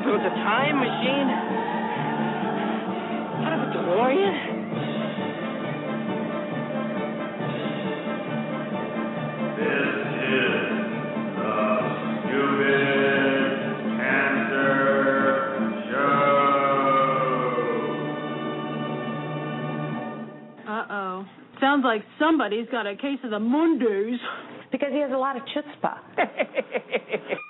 you telling me you built a time machine? Out of a DeLorean? This is the Stupid Cancer Show. Uh oh. Sounds like somebody's got a case of the Mondays. Because he has a lot of chutzpah.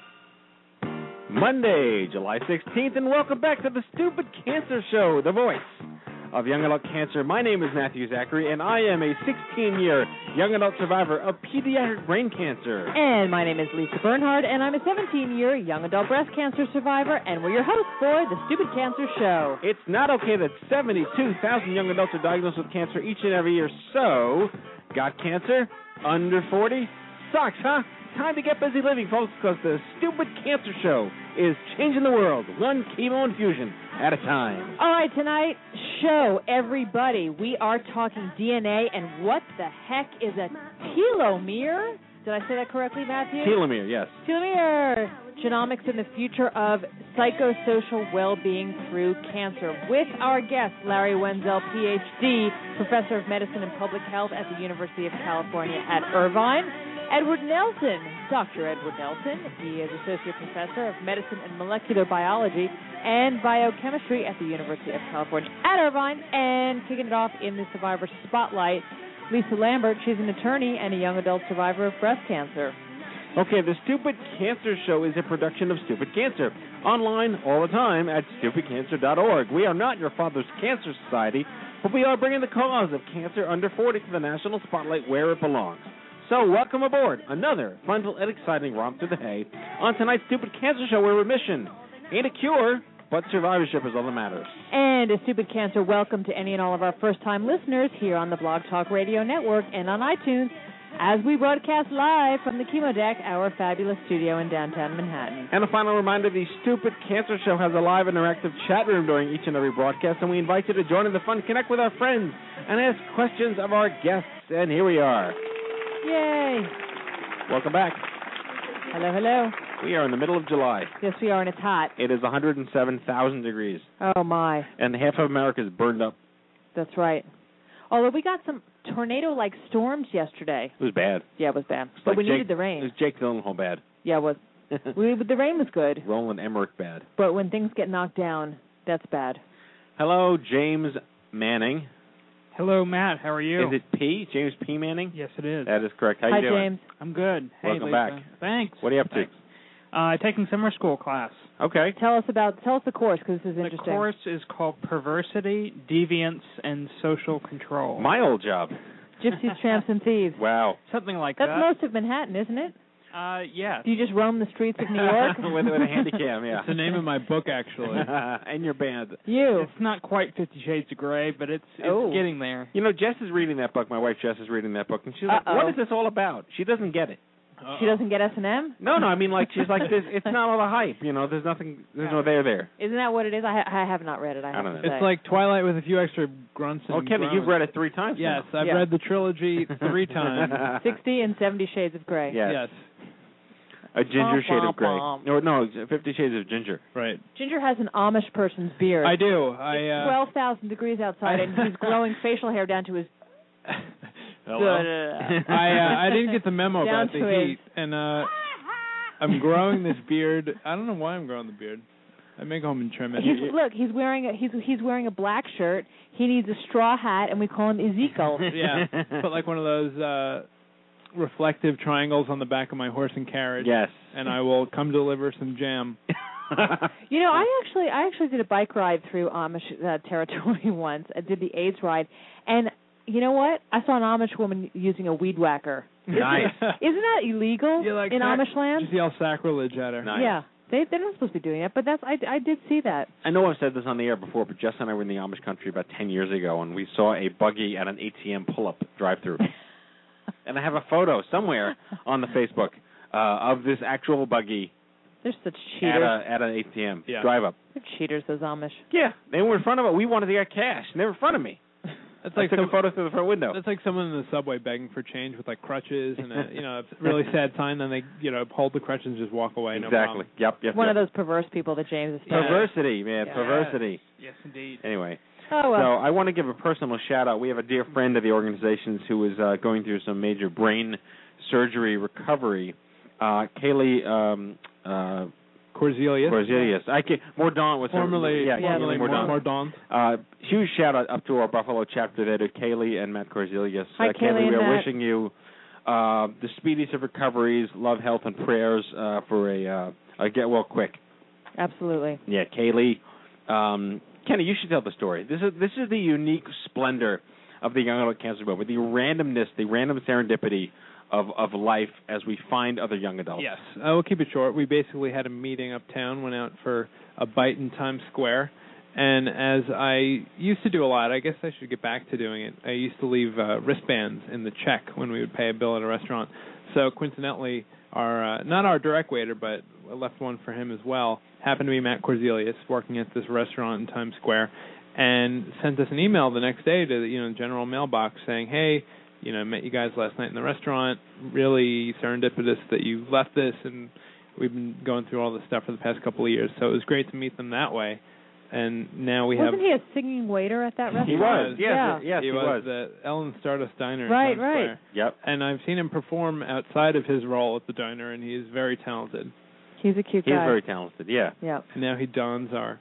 Monday, July 16th, and welcome back to the Stupid Cancer Show, the voice of young adult cancer. My name is Matthew Zachary, and I am a 16 year young adult survivor of pediatric brain cancer. And my name is Lisa Bernhard, and I'm a 17 year young adult breast cancer survivor, and we're your hosts for The Stupid Cancer Show. It's not okay that 72,000 young adults are diagnosed with cancer each and every year. So, got cancer? Under 40? Sucks, huh? Time to get busy living, folks, because the Stupid Cancer Show is changing the world, one chemo infusion at a time. All right, tonight, show everybody. We are talking DNA, and what the heck is a telomere? Did I say that correctly, Matthew? Telomere, yes. Telomere. Genomics and the future of psychosocial well-being through cancer. With our guest, Lari Wenzel, PhD, professor of medicine and public health at the University of California at Irvine. Edward Nelson, Dr. Edward Nelson. He is associate professor of medicine and molecular biology and biochemistry at the University of California at Irvine. And kicking it off in the survivor spotlight, Lisa Lambert. She's an attorney and a young adult survivor of breast cancer. Okay, the Stupid Cancer Show is a production of Stupid Cancer. Online all the time at stupidcancer.org. We are not your father's cancer society, but we are bringing the cause of cancer under 40 to the national spotlight where it belongs. So, welcome aboard another fun and exciting romp through the hay on tonight's Stupid Cancer Show where remission ain't a cure, but survivorship is all that matters. And a stupid cancer welcome to any and all of our first time listeners here on the Blog Talk Radio Network and on iTunes as we broadcast live from the Chemo Deck, our fabulous studio in downtown Manhattan. And a final reminder the Stupid Cancer Show has a live interactive chat room during each and every broadcast, and we invite you to join in the fun, connect with our friends, and ask questions of our guests. And here we are. Yay! Welcome back. Hello, hello. We are in the middle of July. Yes, we are, and it's hot. It is 107,000 degrees, Oh, my. and half of America is burned up. That's right. Although we got some tornado like storms yesterday. It was bad. Yeah, it was bad. It's But like we Jake, needed the rain. It was Jake Gyllenhaal bad. Yeah, it was. we, the rain was good, Roland Emmerich bad. but when things get knocked down, that's bad. Hello, James Manning. Hello, Matt. How are you? Is it P? James P. Manning? Yes, it is. That is correct. How Hi, you doing? James. I'm good. Hey, Welcome Lisa. back. Thanks. What are you up to? Thanks. Uh, taking summer school class. Okay. Tell us about tell us the course because this is interesting. The interesting. course is called Perversity, Deviance, and Social Control. My old job. Gypsies, tramps, and thieves. Wow. Something like That's that. That's most of Manhattan, isn't it? Uh, yes. Do you just roam the streets of New York? with, with a handy cam, yeah. It's the name of my book, actually. and your band. you. It's not quite Fifty Shades of Grey, but it's it's Oh. getting there. You know, Jess is reading that book. My wife Jess is reading that book, and she's like, Uh-oh. "What is this all about?" She doesn't get it. She doesn't get S and M. No, no. I mean, like she's like, this, "It's not all the hype." You know, there's nothing. There's no there there. Isn't that what it is? I, ha- I have not read it. I, I don't to know. say. It's like Twilight with a few extra grunts and Oh, Kevin, groans. you've read it three times. Yes, I've Yeah. read the trilogy three times. sixty and seventy shades of gray. Yes. Yes. A ginger Bum, shade of gray. bum, No, no, Fifty Shades of Ginger. Right. Ginger has an Amish person's beard. I do. I It's uh, twelve thousand degrees outside, and he's growing facial hair down to his Hello. I uh, I didn't get the memo Down about the to his- heat, and uh, I'm growing this beard. I don't know why I'm growing the beard. I may go home and trim it. He's, look, he's wearing a he's he's wearing a black shirt. He needs a straw hat, and we call him Ezekiel. yeah, but like one of those uh reflective triangles on the back of my horse and carriage. Yes. And I will come deliver some jam. You know, I actually I actually did a bike ride through Amish uh, territory once. I did the AIDS ride, and you know what? I saw an Amish woman using a weed whacker. Nice. Isn't that illegal You like in sac- Amish land? Just yell sacrilege at her. Nice. Yeah, they they're not supposed to be doing that, but that's I I did see that. I know I've said this on the air before, but Jess and I were in the Amish country about 10 years ago, and we saw a buggy at an ATM pull-up drive-through. and I have a photo somewhere on the Facebook uh, of this actual buggy They're such at cheaters. a at an ATM Yeah. drive-up. They're cheaters, those Amish. Yeah, they were in front of it. We wanted to get cash, and they were in front of me. That's I like took some, a photo through the front window. That's like someone in the subway begging for change with like crutches and a you know a really sad sign. Then they you know hold the crutches and just walk away. No exactly. problem. Yep. Yep. One yep. of those perverse people that James is talking Perversity, man. Yeah. Perversity. Yes, indeed. Anyway. Oh well. So I want to give a personal shout out. We have a dear friend of the organization's who is uh, going through some major brain surgery recovery. Uh, Kaylee um, uh, Corzelius. Corzelius. I can Mordaunt was her- Formerly, yeah, Yeah, formerly Kaylee Mordaunt. Mordaunt. Uh, huge shout out up to our Buffalo chapter there to Kaylee and Matt Corzelius. Hi, uh, Kaylee we are Matt. wishing you uh, the speediest of recoveries, love, health, and prayers uh, for a, uh, a get well quick. Absolutely. Yeah, Kaylee. Um, Kenny, you should tell the story. This is this is the unique splendor of the young adult cancer movement, the randomness, the random serendipity of of life as we find other young adults. Yes, I will keep it short. We basically had a meeting uptown, went out for a bite in Times Square, and as I used to do a lot, I guess I should get back to doing it. I used to leave uh, wristbands in the check when we would pay a bill at a restaurant. So coincidentally, our uh, not our direct waiter, but I left one for him as well. Happened to be Matt Corzelius, working at this restaurant in Times Square, and sent us an email the next day to the you know general mailbox saying, "Hey, you know, met you guys last night in the restaurant. Really serendipitous that you left this, and we've been going through all this stuff for the past couple of years. So it was great to meet them that way. And now we have. Wasn't he a singing waiter at that restaurant? He was. Yes, Yeah. yes, he, he was, was. the Ellen Stardust Diner. Right, Times right. Square. Yep. And I've seen him perform outside of his role at the diner, and he is very talented. He's a cute He's guy. very talented. Yeah. yeah. And now he dons our,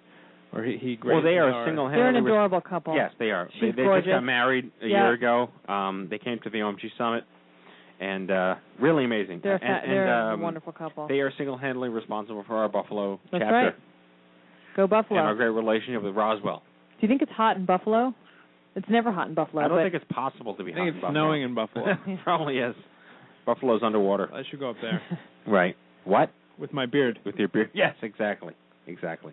or he he Well, they are our- single They're an adorable couple. Yes, they are. She's they they gorgeous. just got married a Yeah. year ago. Um, they came to the OMG summit, and uh, really amazing. They're a, and, fa- they're and, a um, wonderful couple. They are single-handedly responsible for our Buffalo That's chapter right. Go Buffalo. and our great relationship with Roswell. Do you think it's hot in Buffalo? It's never hot in Buffalo. I don't but think it's possible to be I hot think in it's Buffalo. snowing in Buffalo. Probably is. Buffalo's underwater. I should go up there Right. What? with my beard. With your beard? Yes, exactly. Exactly.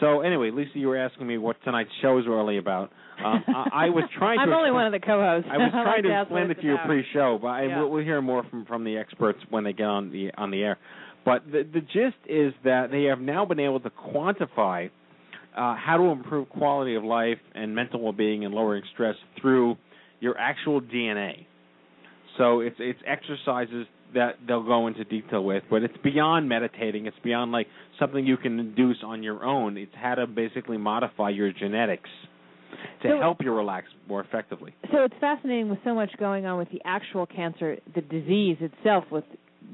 So anyway, Lisa, you were asking me what tonight's show is really about. Um, I, I was trying to. I'm only explain- one of the co-hosts. I was trying to ask what explain it to you about. pre-show, but I, Yeah. we'll, we'll hear more from from the experts when they get on the on the air. But the the gist is that they have now been able to quantify uh, how to improve quality of life and mental well-being and lowering stress through your actual DNA. So it's it's exercises that they'll go into detail with, but it's beyond meditating. It's beyond like something you can induce on your own. It's how to basically modify your genetics to So- help you relax more effectively. So it's fascinating with so much going on with the actual cancer, the disease itself with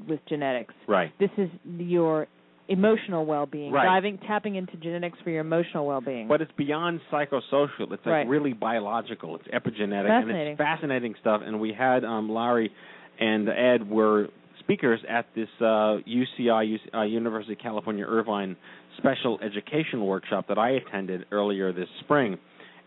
with genetics. Right. This is your emotional well-being, Right. diving, tapping into genetics for your emotional well-being. But it's beyond psychosocial. It's like Right. really biological. It's epigenetic, and Fascinating. it's fascinating stuff. And we had um, Lari and Ed were speakers at this uh, UCI, UC, uh, University of California Irvine special education workshop that I attended earlier this spring.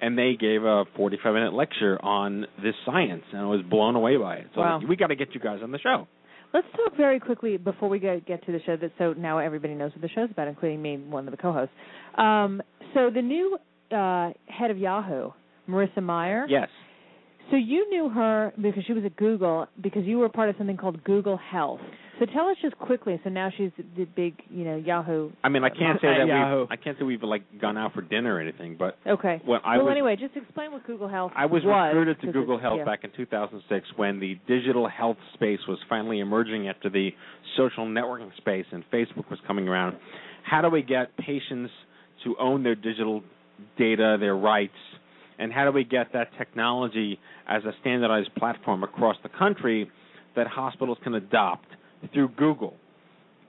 And they gave a 45 minute lecture on this science, and I was blown away by it. So Wow. we got to get you guys on the show. Let's talk very quickly before we get get to the show. That so now everybody knows what the show's about, including me, one of the co-hosts. Um, so the new uh, head of Yahoo, Marissa Mayer. Yes. So you knew her because she was at Google because you were part of something called Google Health. So tell us just quickly. So now she's the big, you know, Yahoo. I mean, I can't say that Yahoo. we've I can't say we've like gone out for dinner or anything, but Okay. when I well, was anyway, just explain what Google Health I was was. recruited to Google Health yeah. back in 2006 when the digital health space was finally emerging after the social networking space and Facebook was coming around. How do we get patients to own their digital data, their rights, and how do we get that technology as a standardized platform across the country that hospitals can adopt through Google,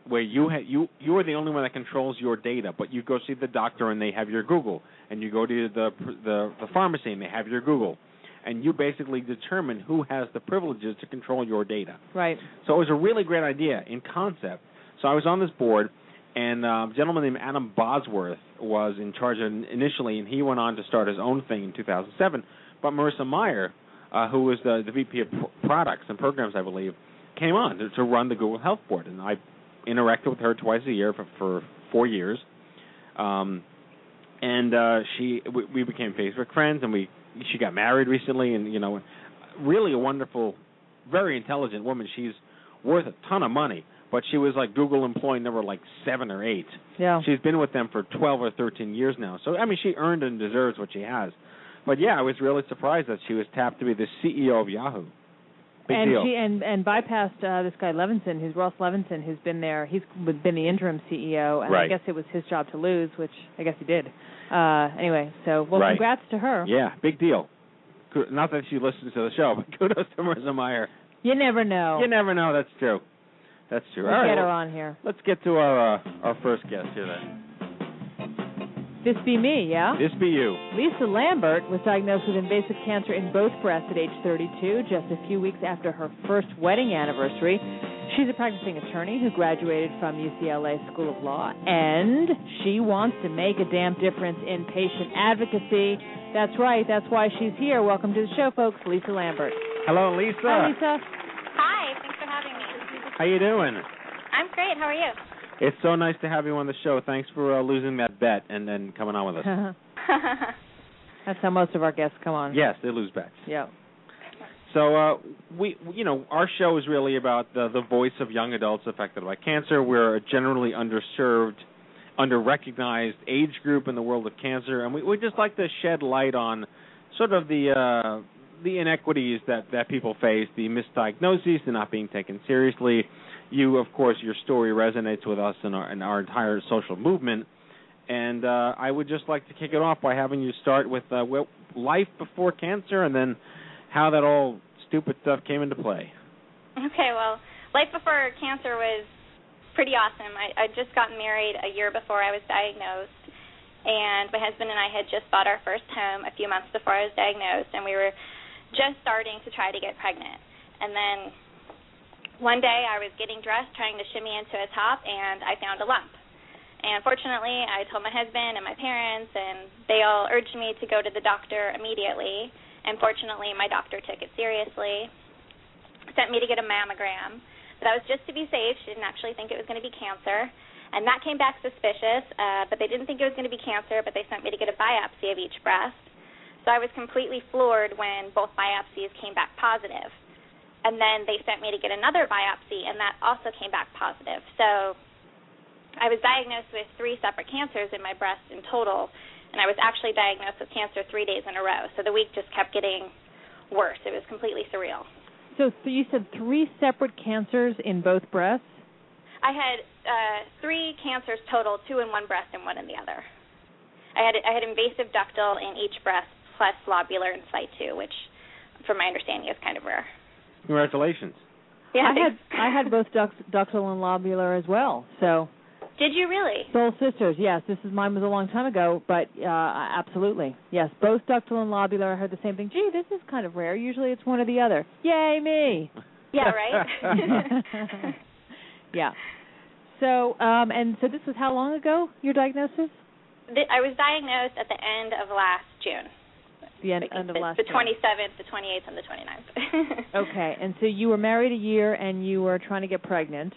where you ha- you you are the only one that controls your data, but you go see the doctor and they have your Google, and you go to the the, the pharmacy and they have your Google, and you basically determine who has the privileges to control your data. Right. So it was a really great idea in concept. So I was on this board, and uh, a gentleman named Adam Bosworth was in charge of initially, and he went on to start his own thing in 2007. But Marissa Mayer, uh, who was the, the VP of Products and Programs, I believe, came on to, to run the Google Health Board, and I interacted with her twice a year for, for four years. Um, and uh, she, we, we became Facebook friends, and we she got married recently, and you know, really a wonderful, very intelligent woman. She's worth a ton of money, but she was like Google employee number like seven or eight. Yeah. She's been with them for twelve or thirteen years now. So I mean, she earned and deserves what she has. But yeah, I was really surprised that she was tapped to be the CEO of Yahoo. Big and deal. she and and bypassed uh, this guy Levinsohn, who's Ross Levinsohn, who's been there. He's been the interim CEO, and I guess it was his job to lose, which I guess he did. Uh, anyway, so well, Right. congrats to her. Yeah, big deal. Not that she listens to the show, but kudos to Marissa Mayer. You never know. You never know. That's true. That's true. We'll All right, get her well, on here. Let's get to our uh, our first guest here then. This be me, yeah. This be you. Lisa Lambert was diagnosed with invasive cancer in both breasts at age 32, just a few weeks after her first wedding anniversary. She's a practicing attorney who graduated from UCLA School of Law, and she wants to make a damn difference in patient advocacy. That's right. That's why she's here. Welcome to the show, folks. Lisa Lambert. Hello, Lisa. Hi, Lisa. Hi, thanks for having me. How you doing? I'm great. How are you? It's so nice to have you on the show. Thanks for uh, losing that bet and then coming on with us. That's how most of our guests come on. yes, they lose bets. Yeah. So uh, we, you know, our show is really about the the voice of young adults affected by cancer. We're a generally underserved, under-recognized age group in the world of cancer, and we we just like to shed light on sort of the uh, the inequities that that people face, the misdiagnoses, the not being taken seriously. You, of course, your story resonates with us and our and our entire social movement. And uh, I would just like to kick it off by having you start with uh, life before cancer, and then how that all stupid stuff came into play. Okay, well, life before cancer was pretty awesome. I I'd just gotten married a year before I was diagnosed, and my husband and I had just bought our first home a few months before I was diagnosed, and we were just starting to try to get pregnant. And then one day I was getting dressed, trying to shimmy into a top, and I found a lump. And fortunately, I told my husband and my parents, and they all urged me to go to the doctor immediately. And fortunately, my doctor took it seriously, sent me to get a mammogram. But that was just to be safe. She didn't actually think it was going to be cancer. And that came back suspicious, uh, but they didn't think it was going to be cancer, but they sent me to get a biopsy of each breast. So I was completely floored when both biopsies came back positive. And then they sent me to get another biopsy, and that also came back positive. So I was diagnosed with three separate cancers in my breast in total, and I was actually diagnosed with cancer three days in a row. So the week just kept getting worse. It was completely surreal. So you said three separate cancers in both breasts? I had uh, three cancers total, two in one breast and one in the other. I had I had invasive ductal in each breast plus lobular in situ, which, from my understanding, is kind of rare. Congratulations. Yeah, I had I had both duct- ductal and lobular as well. So Did you really? soul sisters, yes. This is mine was a long time ago, but uh absolutely. Yes, both ductal and lobular I heard the same thing. Gee, this is kind of rare. Usually it's one or the other. Yay me. Yeah, right. yeah. So, um and so this was how long ago your diagnosis? I was diagnosed at the end of last June. The end, end of the, last the year. 27th, the 28th, and the 29th. Okay, and so you were married a year and you were trying to get pregnant.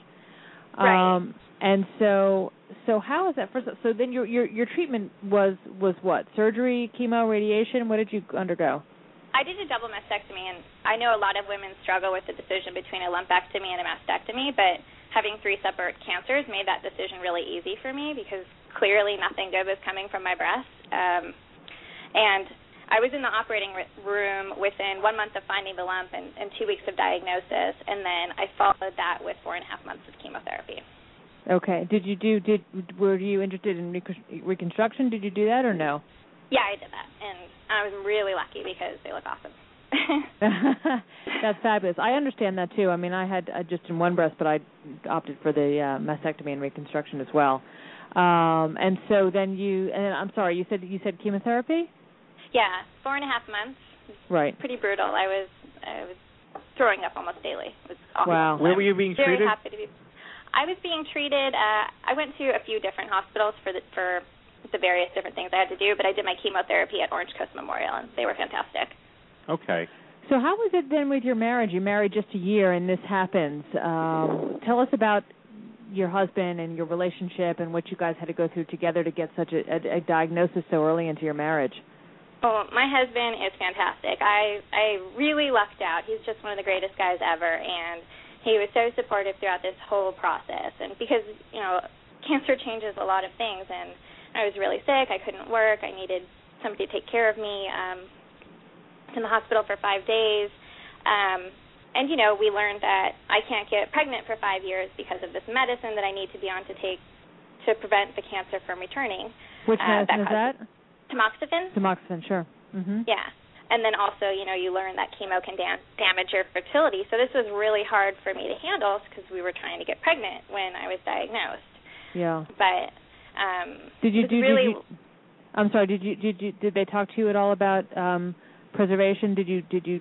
Right. Um and so so how is that first so then your your your treatment was was what? Surgery, chemo, radiation? What did you undergo? I did a double mastectomy, and I know a lot of women struggle with the decision between a lumpectomy and a mastectomy, but having three separate cancers made that decision really easy for me because clearly nothing good was coming from my breast. Um, and I was in the operating room within one month of finding the lump and, and two weeks of diagnosis, and then I followed that with four and a half months of chemotherapy. Okay. Did you do did were you interested in recon- reconstruction? Did you do that or no? Yeah, I did that, and I was really lucky because they look awesome. That's fabulous. I understand that too. I mean, I had uh, just in one breast, but I opted for the uh, mastectomy and reconstruction as well. Um, and so then you, and I'm sorry, you said you said chemotherapy, yeah, four and a half months. right? Pretty brutal. I was I was throwing up almost daily. It was awful. Wow. Where were you being Very treated? happy to be. I was being treated. Uh, I went to a few different hospitals for the for the various different things I had to do, but I did my chemotherapy at Orange Coast Memorial, and they were fantastic. Okay. So how was it then with your marriage? You married just a year, and this happens. Um, tell us about your husband and your relationship and what you guys had to go through together to get such a, a, a diagnosis so early into your marriage. Oh, my husband is fantastic. I I really lucked out. He's just one of the greatest guys ever, and he was so supportive throughout this whole process. And because you know, cancer changes a lot of things, and I was really sick. I couldn't work. I needed somebody to take care of me. Um, in the hospital for five days. Um, and you know, we learned that I can't get pregnant for five years because of this medicine that I need to be on to take to prevent the cancer from returning. Which Uh, medicine is that? Tamoxifen. Tamoxifen, sure. hmm Yeah. And then also, you know, you learn that chemo can dam- damage your fertility. So this was really hard for me to handle because we were trying to get pregnant when I was diagnosed. Yeah. But um, Did you do? really Did you, I'm sorry. Did you did you did they talk to you at all about um, preservation? Did you did you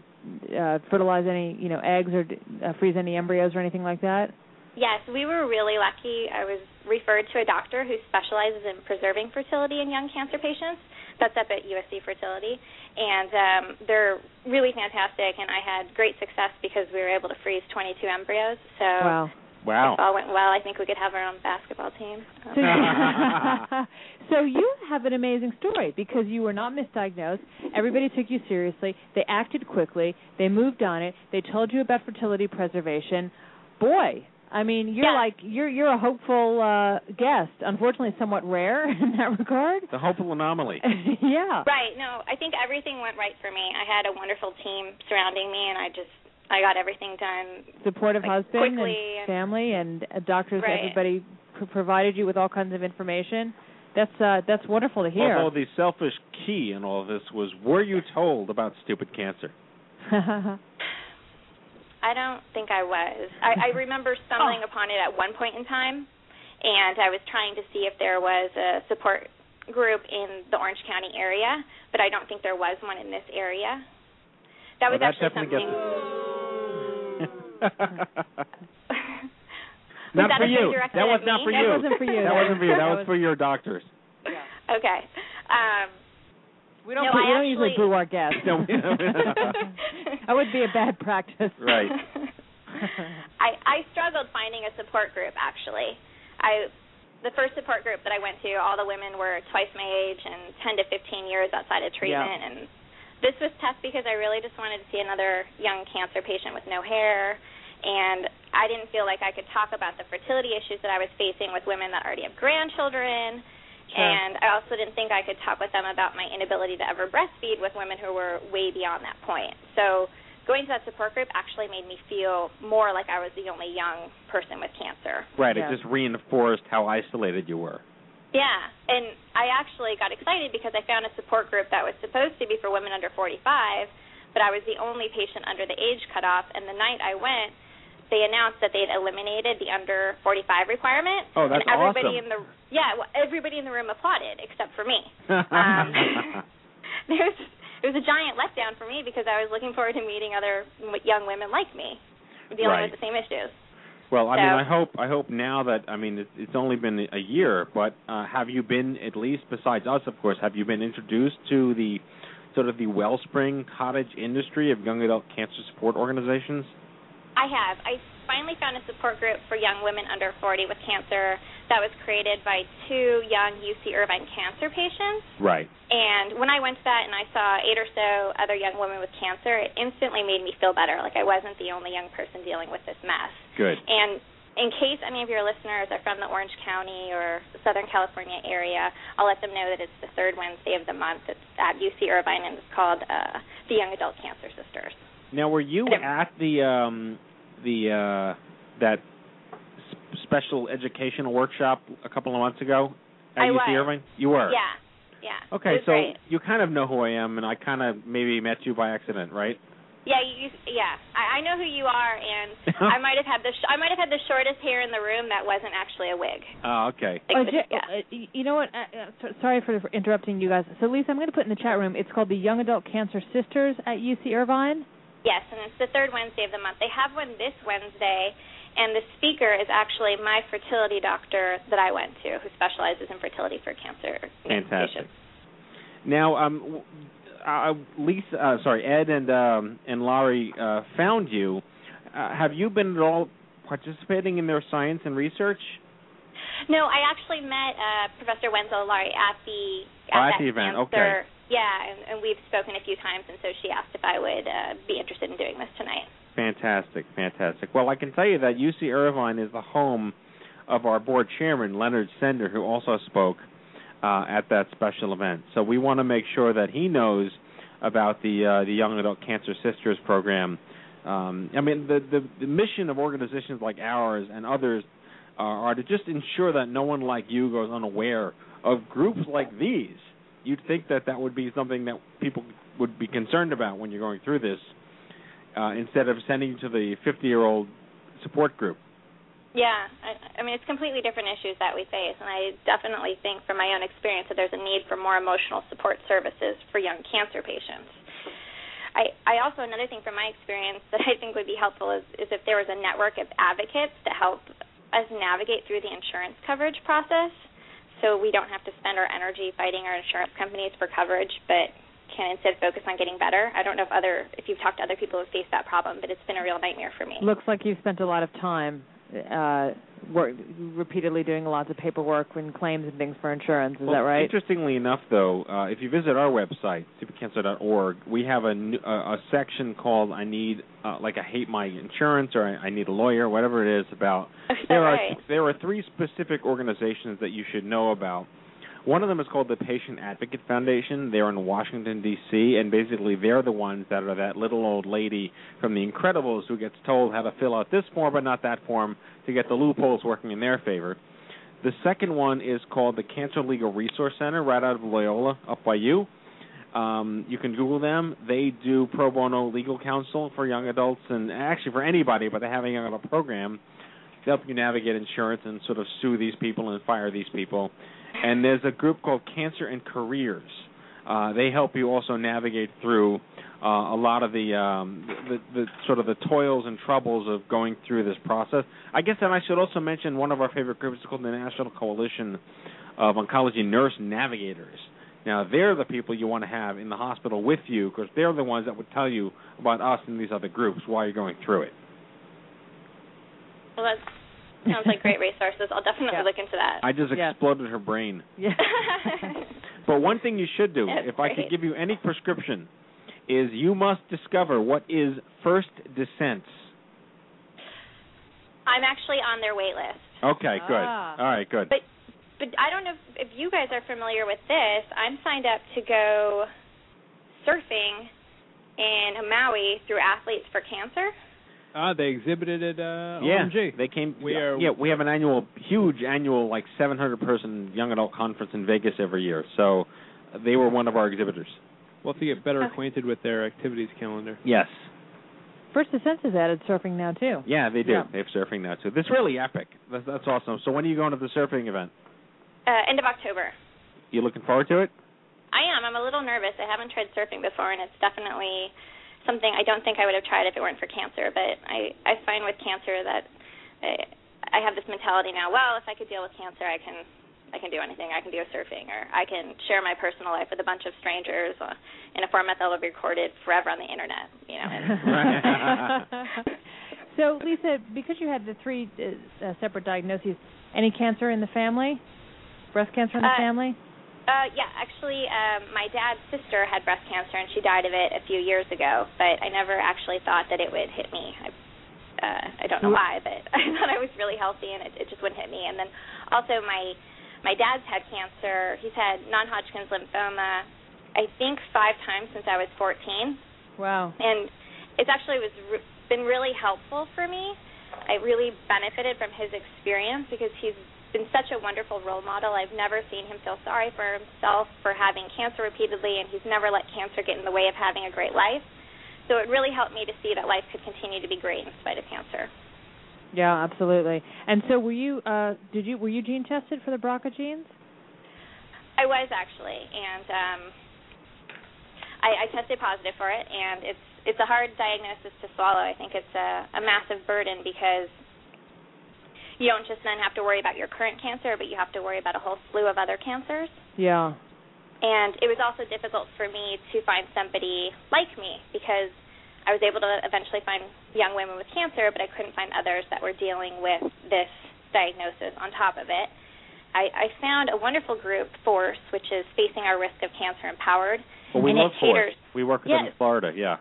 uh, fertilize any you know eggs or uh, freeze any embryos or anything like that? Yes, we were really lucky. I was referred to a doctor who specializes in preserving fertility in young cancer patients. That's up at USC Fertility, and um, they're really fantastic. And I had great success because we were able to freeze 22 embryos. So Wow. Wow. if all went well, I think we could have our own basketball team. Um, So, so you have an amazing story because you were not misdiagnosed. Everybody took you seriously. They acted quickly. They moved on it. They told you about fertility preservation. Boy, I mean, you're Yeah. like you're you're a hopeful uh guest. Unfortunately, somewhat rare in that regard. The hopeful anomaly. yeah. Right. No, I think everything went right for me. I had a wonderful team surrounding me, and I just I got everything done. Supportive Like, husband and and- family and uh, doctors. Right. Everybody pr- provided you with all kinds of information. That's uh that's wonderful to hear. Although the selfish key in all of this was, were you told about stupid cancer? I don't think I was. I, I remember stumbling Oh. upon it at one point in time, and I was trying to see if there was a support group in the Orange County area, but I don't think there was one in this area. That was Well, that actually definitely something. not that for you. That was not me? for That you. wasn't for you. That That wasn't for you. That that was for your doctors. okay. Um, we don't No, boo- I we don't usually boo our guests. No, we- that would be a bad practice. Right. I I struggled finding a support group actually. I the first support group that I went to, all the women were twice my age and 10 to 15 years outside of treatment and this was tough because I really just wanted to see another young cancer patient with no hair and I didn't feel like I could talk about the fertility issues that I was facing with women that already have grandchildren Sure. and I also didn't think I could talk with them about my inability to ever breastfeed with women who were way beyond that point. So going to that support group actually made me feel more like I was the only young person with cancer. Right. Yeah. It just reinforced how isolated you were. Yeah, and I actually got excited because I found a support group that was supposed to be for women under 45, but I was the only patient under the age cutoff. And the night I went, they announced that they'd eliminated the under 45 requirement. Oh, that's and everybody awesome. in the yeah, well, everybody in the room applauded except for me. Um, it was it was a giant letdown for me because I was looking forward to meeting other young women like me, dealing Right. with the same issues. Well, I mean, I hope I hope now that I mean it, it's only been a year, but uh, have you been at least besides us, of course, have you been introduced to the sort of the wellspring cottage industry of young adult cancer support organizations? I have. I finally found a support group for young women under 40 with cancer that was created by two young UC Irvine cancer patients. Right. And when I went to that and I saw eight or so other young women with cancer, it instantly made me feel better. Like I wasn't the only young person dealing with this mess. Good. And in case any of your listeners are from the Orange County or Southern California area, I'll let them know that it's the third Wednesday of the month. It's at UC Irvine and it's called uh, the Young Adult Cancer Sisters. Now, were you at the um the uh that s- special educational workshop a couple of months ago at I UC was. Irvine? You were. Yeah, Yeah. Okay, so great. you kind of know who I am, and I kind of maybe met you by accident, right? Yeah, you, you- yeah. I, I know who you are, and I might have had the sh- I might have had the shortest hair in the room that wasn't actually a wig. Oh, okay. Oh, J- uh, you know what? Uh, uh, so- sorry for for interrupting you guys. So, Lisa, I'm going to put in the chat room. It's called the Young Adult Cancer Sisters at UC Irvine. Yes, and it's the third Wednesday of the month. They have one this Wednesday, and the speaker is actually my fertility doctor that I went to, who specializes in fertility for cancer Fantastic. patients. Now, um, uh, Lisa, uh, sorry, Ed and um, and Lari uh, found you. Uh, have you been at all participating in their science and research? No, I actually met uh, Professor Wenzel Lari at the Oh, at at that the event, cancer. okay. Yeah, and, and we've spoken a few times, and so she asked if I would uh, be interested in doing this tonight. Fantastic, fantastic. Well, I can tell you that UC Irvine is the home of our board chairman, Leonard Sender, who also spoke uh, at that special event. So we want to make sure that he knows about the uh, the Young Adult Cancer Sisters program. Um, I mean, the, the the mission of organizations like ours and others uh, are to just ensure that no one like you goes unaware of groups like these. You'd think that that would be something that people would be concerned about when you're going through this, uh, instead of sending you to the 50-year-old support group. Yeah, I, I mean it's completely different issues that we face, and I definitely think from my own experience that there's a need for more emotional support services for young cancer patients. I, I also another thing from my experience that I think would be helpful is, is if there was a network of advocates to help us navigate through the insurance coverage process, so we don't have to spend our energy fighting our insurance companies for coverage, but can instead focus on getting better. I don't know if other if you've talked to other people who have faced that problem, but it's been a real nightmare for me. Looks like you've spent a lot of time uh work, repeatedly doing lots of paperwork and claims and things for insurance. Is well, that right? Interestingly enough, though, uh, if you visit our website, stupidcancer.org, we have a a section called "I need," uh, like "I hate my insurance" or I, "I need a lawyer," whatever it is about. there are there are three specific organizations that you should know about. One of them is called the Patient Advocate Foundation. They're in Washington D.C. and basically they're the ones that are that little old lady from The Incredibles who gets told how to fill out this form but not that form to get the loopholes working in their favor. The second one is called the Cancer Legal Resource Center, right out of Loyola, up by you. Um, you can Google them. They do pro bono legal counsel for young adults and actually for anybody, but they have a young adult program to help you navigate insurance and sort of sue these people and fire these people. And there's a group called Cancer and Careers. Uh, they help you also navigate through uh, a lot of the, um, the the sort of the toils and troubles of going through this process. I guess that I should also mention one of our favorite groups is called the National Coalition of Oncology Nurse Navigators. Now they're the people you want to have in the hospital with you because they're the ones that would tell you about us and these other groups while you're going through it. Well, that sounds like great resources. I'll definitely look into that. I just exploded her brain. Yeah. But one thing you should do, That's if I could give you any prescription, is you must discover what is first descent. I'm actually on their wait list. Okay, good. Ah. All right, good. But but I don't know if, if you guys are familiar with this. I'm signed up to go surfing in Maui through Athletes for Cancer. Ah, they exhibited at uh, yeah, OMG. they came. We are- Yeah, we have an annual, huge annual, like 700 person young adult conference in Vegas every year. So they were one of our exhibitors. We'll have to get better acquainted with their activities calendar. Yes. First Descent has added surfing now too. Yeah, they do. Yeah. They have surfing now too. This is really epic. That's, that's awesome. So when are you going to the surfing event? Uh, end of October. You looking forward to it? I am. I'm a little nervous. I haven't tried surfing before, and it's definitely something I don't think I would have tried if it weren't for cancer. But I I find with cancer that I, I have this mentality now. Well, if I could deal with cancer, I can I can do anything. I can do surfing, or I can share my personal life with a bunch of strangers uh, in a format that will be recorded forever on the internet. You know. And, so, Lisa, because you had the three uh, uh, separate diagnoses, any cancer in the family? Breast cancer in the Uh, family? Uh, yeah, actually, um, my dad's sister had breast cancer, and she died of it a few years ago. But I never actually thought that it would hit me. I, uh, I don't know why, but I thought I was really healthy, and it, it just wouldn't hit me. And then also, my my dad's had cancer. He's had non-Hodgkin's lymphoma, I think five times since I was 14, Wow. and it's actually was re- been really helpful for me I really benefited from his experience because he's been such a wonderful role model. I've never seen him feel sorry for himself for having cancer repeatedly, and he's never let cancer get in the way of having a great life. So it really helped me to see that life could continue to be great in spite of cancer. Yeah, absolutely. And so, were you? Uh, did you? Were you gene tested for the BRCA genes? I was actually, and um, I, I tested positive for it, and it's it's a hard diagnosis to swallow. I think it's a, a massive burden because you don't just then have to worry about your current cancer, but you have to worry about a whole slew of other cancers. Yeah. And it was also difficult for me to find somebody like me because I was able to eventually find young women with cancer, but I couldn't find others that were dealing with this diagnosis on top of it. I, I found a wonderful group, Force, which is Facing Our Risk of Cancer Empowered. Well, we and love it caters, Force. We work with yes. them in Florida. Yeah.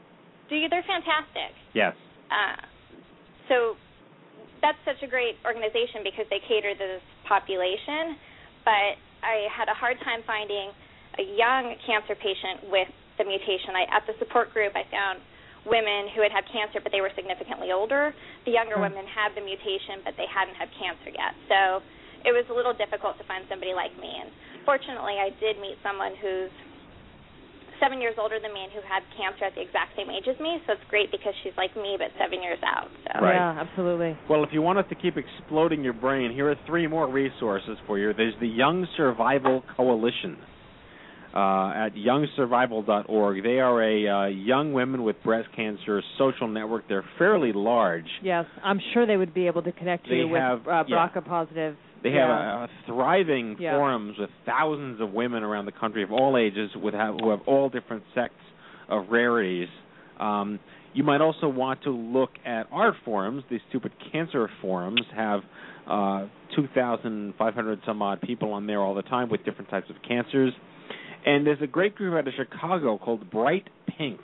Do you? They're fantastic. Yes. Uh, so that's such a great organization because they cater to this population. But I had a hard time finding a young cancer patient with the mutation. I, at the support group, I found women who had had cancer, but they were significantly older. The younger Hmm. women had the mutation, but they hadn't had cancer yet. So it was a little difficult to find somebody like me. And fortunately, I did meet someone who's seven years older than me and who had cancer at the exact same age as me. So it's great because she's like me, but seven years out. So Right. Yeah, absolutely. Well, if you want us to keep exploding your brain, here are three more resources for you. There's the Young Survival Coalition uh, at youngsurvival.org. They are a uh, young women with breast cancer social network. They're fairly large. Yes, I'm sure they would be able to connect They you with have- uh, yeah. BRCA positive. They yeah. have a, a thriving Yeah. forums with thousands of women around the country of all ages with have, who have all different sects of rarities. Um, you might also want to look at our forums. These Stupid Cancer forums have uh, 2,500 some odd people on there all the time with different types of cancers. And there's a great group out of Chicago called Bright Pink,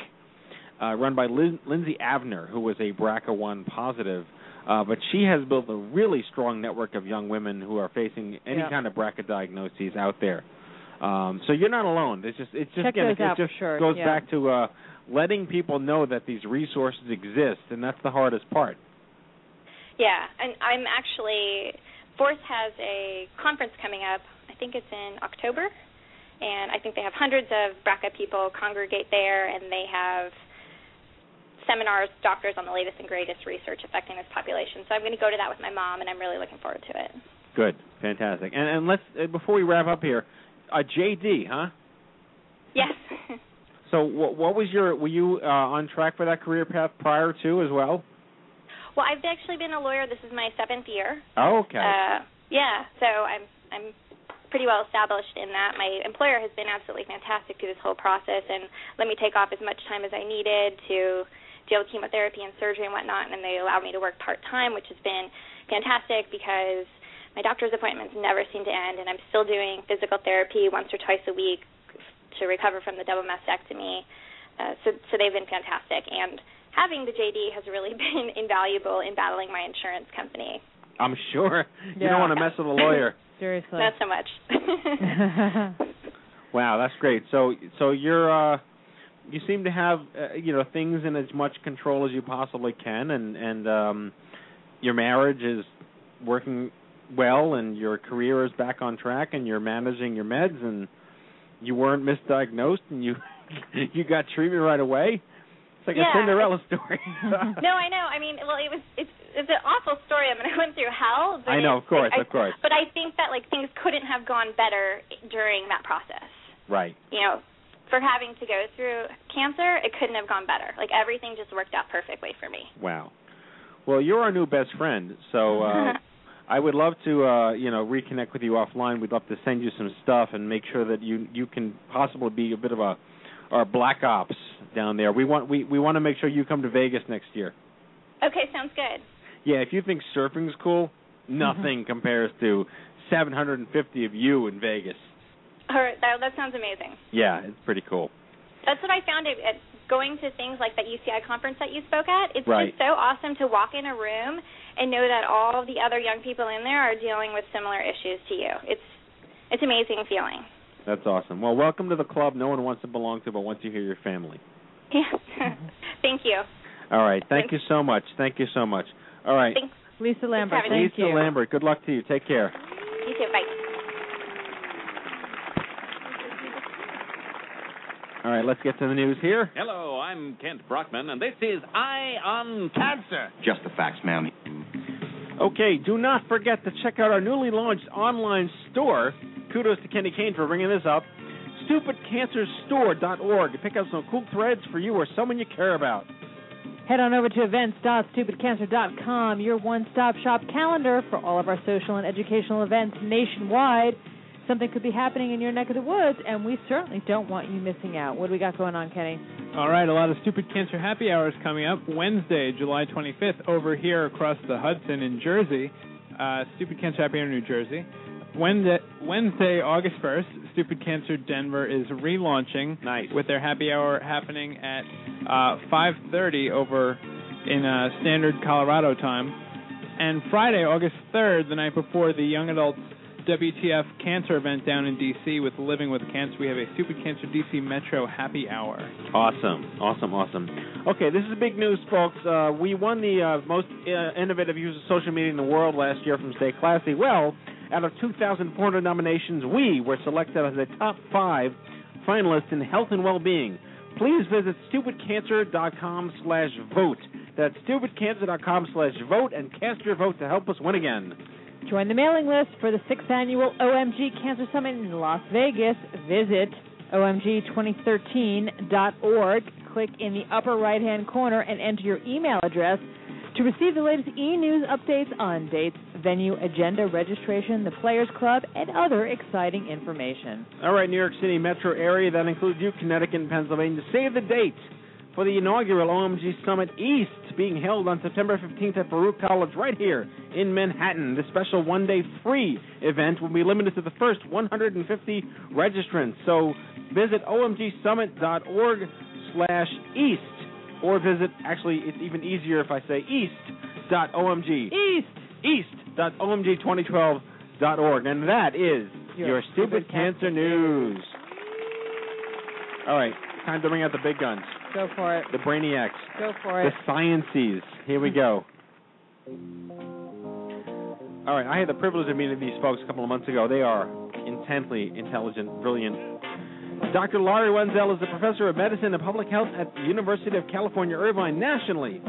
uh, run by Lin- Lindsay Avner, who was a BRCA1 positive. Uh, but she has built a really strong network of young women who are facing any Yeah. kind of BRCA diagnoses out there. Um, so you're not alone. It's just it's just Check again, those it, out just sure, goes yeah. back to uh, letting people know that these resources exist, and that's the hardest part. Yeah, and I'm actually Force has a conference coming up. I think it's in October, and I think they have hundreds of BRCA people congregate there, and they have seminars, doctors on the latest and greatest research affecting this population. So I'm going to go to that with my mom, and I'm really looking forward to it. Good, fantastic. And and let's uh, before we wrap up here, uh, JD, huh? Yes. So what what was your were you uh, on track for that career path prior to as well? well, I've actually been a lawyer. This is my seventh year. Oh, okay. Uh, yeah, so I'm I'm pretty well established in that. My employer has been absolutely fantastic through this whole process and let me take off as much time as I needed to deal with chemotherapy and surgery and whatnot, and they allowed me to work part time, which has been fantastic because my doctor's appointments never seem to end, and I'm still doing physical therapy once or twice a week to recover from the double mastectomy. Uh, so, so they've been fantastic, and having the JD has really been invaluable in battling my insurance company. I'm sure you Yeah. don't want to mess with a lawyer. Seriously. Not so much. wow, that's great. So so you're uh you seem to have uh, you know things in as much control as you possibly can and and um your marriage is working well and your career is back on track and you're managing your meds and you weren't misdiagnosed and you you got treatment right away. It's like Yeah. a Cinderella story. no, I know. I mean, well, it was it's it's an awful story. I mean, I went through hell. I know, of course, like, I- of course. But I think that like things couldn't have gone better during that process. right. You know, for having to go through cancer, it couldn't have gone better. Like everything just worked out perfectly for me. Wow. Well, you're our new best friend, so uh I would love to uh, you know, reconnect with you offline. We'd love to send you some stuff and make sure that you you can possibly be a bit of a our black ops down there. We want we we want to make sure you come to Vegas next year. Okay, sounds good. Yeah, if you think surfing's cool, nothing compares to 750 of you in Vegas. All right, that that sounds amazing. Yeah, it's pretty cool. That's what I found at, at going to things like that UCI conference that you spoke at. It's Right. just so awesome to walk in a room and know that all the other young people in there are dealing with similar issues to you. It's it's amazing feeling. That's awesome. Well, welcome to the club no one wants to belong to but wants to hear your family. Yeah. Thank you. All right. Thank Thanks. you so much. Thank you so much. All right. Thanks. Lisa Lambert, having thank Lisa you. Lambert, good luck to you. Take care. You too. Bye. All right, let's get to the news here. Hello, I'm Kent Brockman, and this is Eye on Cancer. Just the facts, ma'am. Okay, do not forget to check out our newly launched online store. Kudos to Kenny Kane for bringing this up. StupidCancerStore.org to pick up some cool threads for you or someone you care about. Head on over to events.stupidcancer.com, your one-stop shop calendar for all of our social and educational events nationwide. Something could be happening in your neck of the woods, and we certainly don't want you missing out. What do we got going on, Kenny? All right, a lot of Stupid Cancer Happy Hours coming up Wednesday, July 25th, over here across the Hudson in Jersey. Uh, Stupid Cancer Happy Hour, New Jersey. Wednesday, Wednesday, August 1st, Stupid Cancer Denver is relaunching nice. with their happy hour happening at uh, 5:30 over in uh, Standard Colorado time. And Friday, August 3rd, the night before the Young Adults WTF Cancer event down in DC with Living with Cancer, we have a Stupid Cancer DC Metro Happy Hour. Awesome, awesome, awesome. Okay, this is big news, folks. Uh, we won the uh, most uh, innovative use of social media in the world last year from Stay Classy. Well, out of 2,400 nominations, we were selected as a top five finalists in health and well-being. Please visit stupidcancer.com slash vote. That's stupidcancer.com slash vote and cast your vote to help us win again. Join the mailing list for the sixth annual OMG Cancer Summit in Las Vegas. Visit omg2013.org. Click in the upper right hand corner and enter your email address to receive the latest e news updates on dates, venue, agenda, registration, the Players Club, and other exciting information. All right, New York City metro area, that includes you, Connecticut, and Pennsylvania. To save the date for the inaugural OMG Summit East being held on September 15th at Baruch College right here in Manhattan. This special one day free event will be limited to the first 150 registrants. So visit omgsummit.org slash east or visit, actually, it's even easier if I say east.omg. East! East.omg2012.org. And that is your, Your stupid, Stupid cancer, Cancer news. All right, time to bring out the big guns, Go for it. the brainiacs, Go for it. the sciences. Here we go. All right, I had the privilege of meeting these folks a couple of months ago. They are intently intelligent, brilliant. Dr. Lari Wenzel is a professor of medicine and public health at the University of California, Irvine, nationally.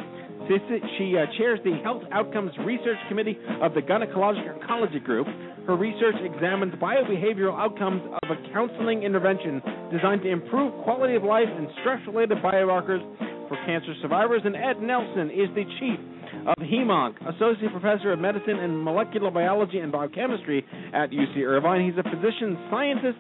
She, uh, chairs the Health Outcomes Research Committee of the Gynecologic Oncology Group. Her research examines biobehavioral outcomes of a counseling intervention designed to improve quality of life and stress-related biomarkers for cancer survivors. And Ed Nelson is the chief of HEMONC, Associate Professor of Medicine and Molecular Biology and Biochemistry at UC Irvine. He's a physician scientist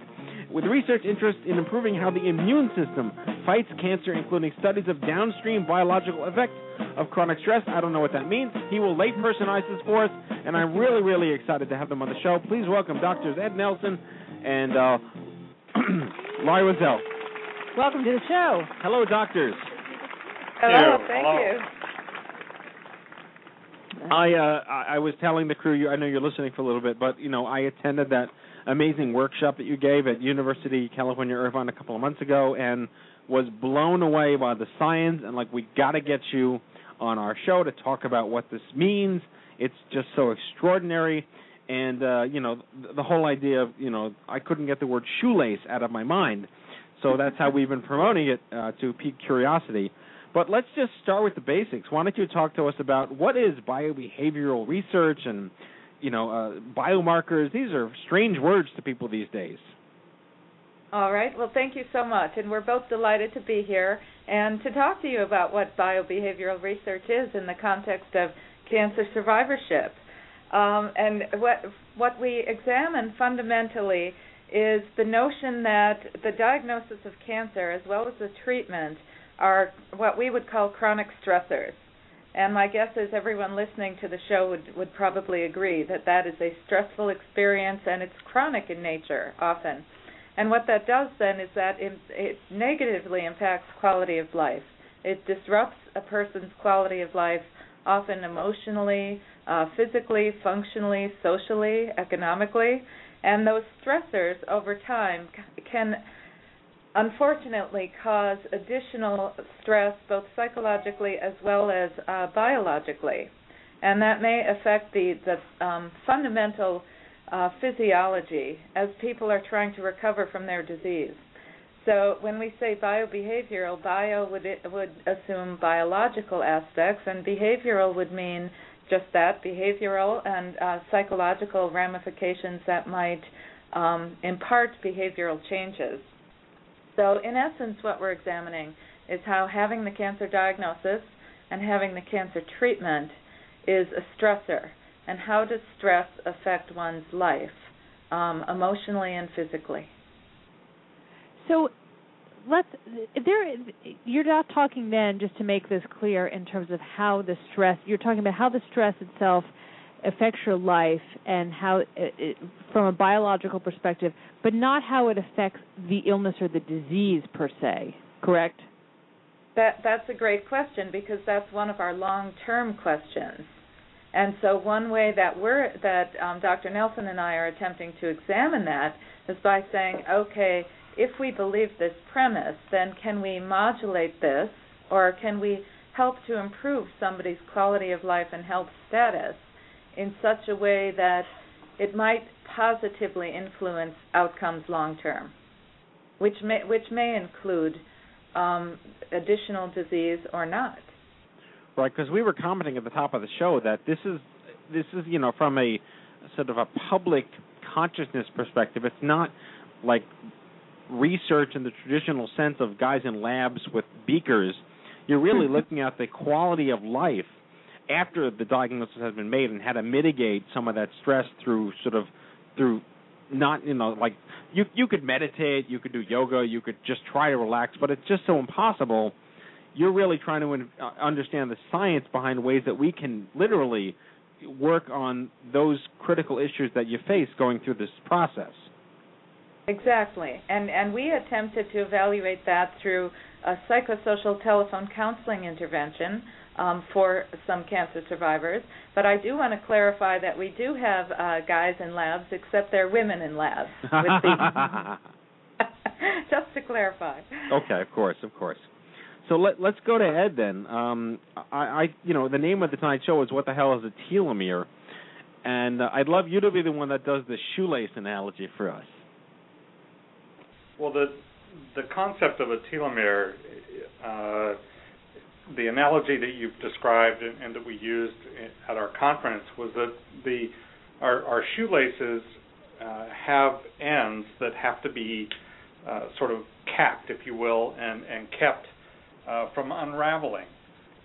with research interest in improving how the immune system fights cancer, including studies of downstream biological effects of chronic stress. I don't know what that means. He will lay personize this for us, and I'm really, really excited to have them on the show. Please welcome Doctors Ed Nelson and uh, Lari Wenzel. Welcome to the show. Hello, doctors. Hello, thank Hello. you. I uh I I was telling the crew you I know you're listening for a little bit, but you know, I attended that amazing workshop that you gave at University California Irvine a couple of months ago and was blown away by the science and like we got to get you on our show to talk about what this means. It's just so extraordinary and uh you know the, whole idea of, you know, I couldn't get the word shoelace out of my mind. So that's how we've been promoting it uh, to pique curiosity. But let's just start with the basics. Why don't you talk to us about what is biobehavioral research and you know uh, biomarkers? These are strange words to people these days. All right. Well, thank you so much. And we're both delighted to be here and to talk to you about what biobehavioral research is in the context of cancer survivorship. Um, and what what we examine fundamentally is the notion that the diagnosis of cancer as well as the treatment are what we would call chronic stressors. And my guess is everyone listening to the show would, would probably agree that that is a stressful experience and it's chronic in nature often. And what that does then is that it, it negatively impacts quality of life. It disrupts a person's quality of life, often emotionally, uh, physically, functionally, socially, economically. And those stressors over time can unfortunately cause additional stress both psychologically as well as uh, biologically. and that may affect the the um, fundamental uh, physiology as people are trying to recover from their disease. So when we say biobehavioral, bio would would assume biological aspects, and behavioral would mean just that behavioral and uh, psychological ramifications that might um, impart behavioral changes. So, in essence, what we're examining is how having the cancer diagnosis and having the cancer treatment is a stressor, and how does stress affect one's life, um, emotionally and physically. So, let's there you're not talking then just to make this clear in terms of how the stress you're talking about how the stress itself affects your life and how it, it, from a biological perspective but not how it affects the illness or the disease per se correct that that's a great question because that's one of our long-term questions and so one way that we're that um, Dr. Nelson and I are attempting to examine that is by saying okay if we believe this premise, then can we modulate this or can we help to improve somebody's quality of life and health status in such a way that it might positively influence outcomes long term, which may which may include um, additional disease or not. Right, because we were commenting at the top of the show that this is this is you know from a sort of a public consciousness perspective, it's not like research in the traditional sense of guys in labs with beakers. You're really looking at the quality of life after the diagnosis has been made and how to mitigate some of that stress through sort of through not you know like you you could meditate, you could do yoga, you could just try to relax, but it's just so impossible. You're really trying to uh, understand the science behind ways that we can literally work on those critical issues that you face going through this process. Exactly, and and we attempted to evaluate that through a psychosocial telephone counseling intervention um, for some cancer survivors. But I do want to clarify that we do have uh, guys in labs, except they're women in labs. Just to clarify. Okay, of course, of course. So let let's go to Ed then. Um, I, I you know the name of the Tonight Show is what the hell is a telomere, and uh, I'd love you to be the one that does the shoelace analogy for us. Well, the the concept of a telomere, uh, the analogy that you've described and, and, that we used at our conference was that the our, our shoelaces uh, have ends that have to be uh, sort of capped, if you will, and and kept uh, from unraveling.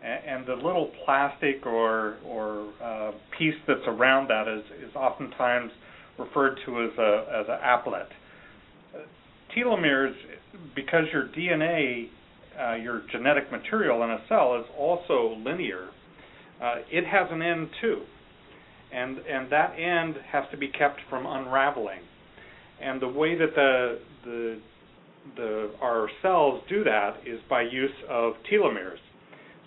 And, the little plastic or or uh, piece that's around that is is oftentimes referred to as a as an aglet telomeres, because your DNA, uh, your genetic material in a cell is also linear, uh, it has an end too, and and that end has to be kept from unraveling. And the way that the the the our cells do that is by use of telomeres.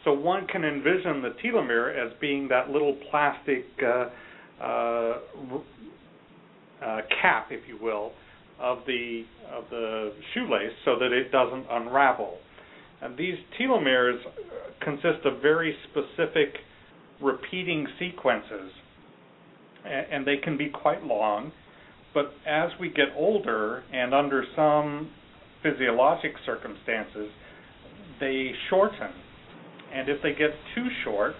So one can envision the telomere as being that little plastic uh, uh, uh, cap, if you will, of the of the shoelace so that it doesn't unravel. And these telomeres consist of very specific repeating sequences, and they can be quite long. But as we get older, and under some physiologic circumstances, they shorten. And if they get too short,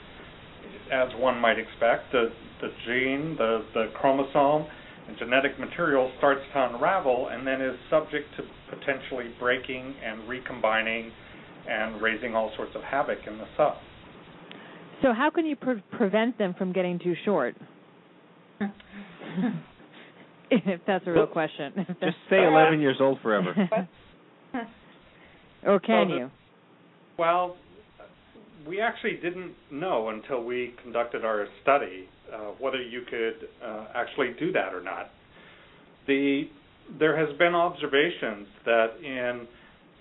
as one might expect, the, the gene, the, the chromosome, and genetic material starts to unravel and then is subject to potentially breaking and recombining and raising all sorts of havoc in the cell. So, how can you pre- prevent them from getting too short? if that's a real question. Just stay 11 years old forever. or can so the, you? Well, we actually didn't know until we conducted our study uh, whether you could uh, actually do that or not. The there has been observations that in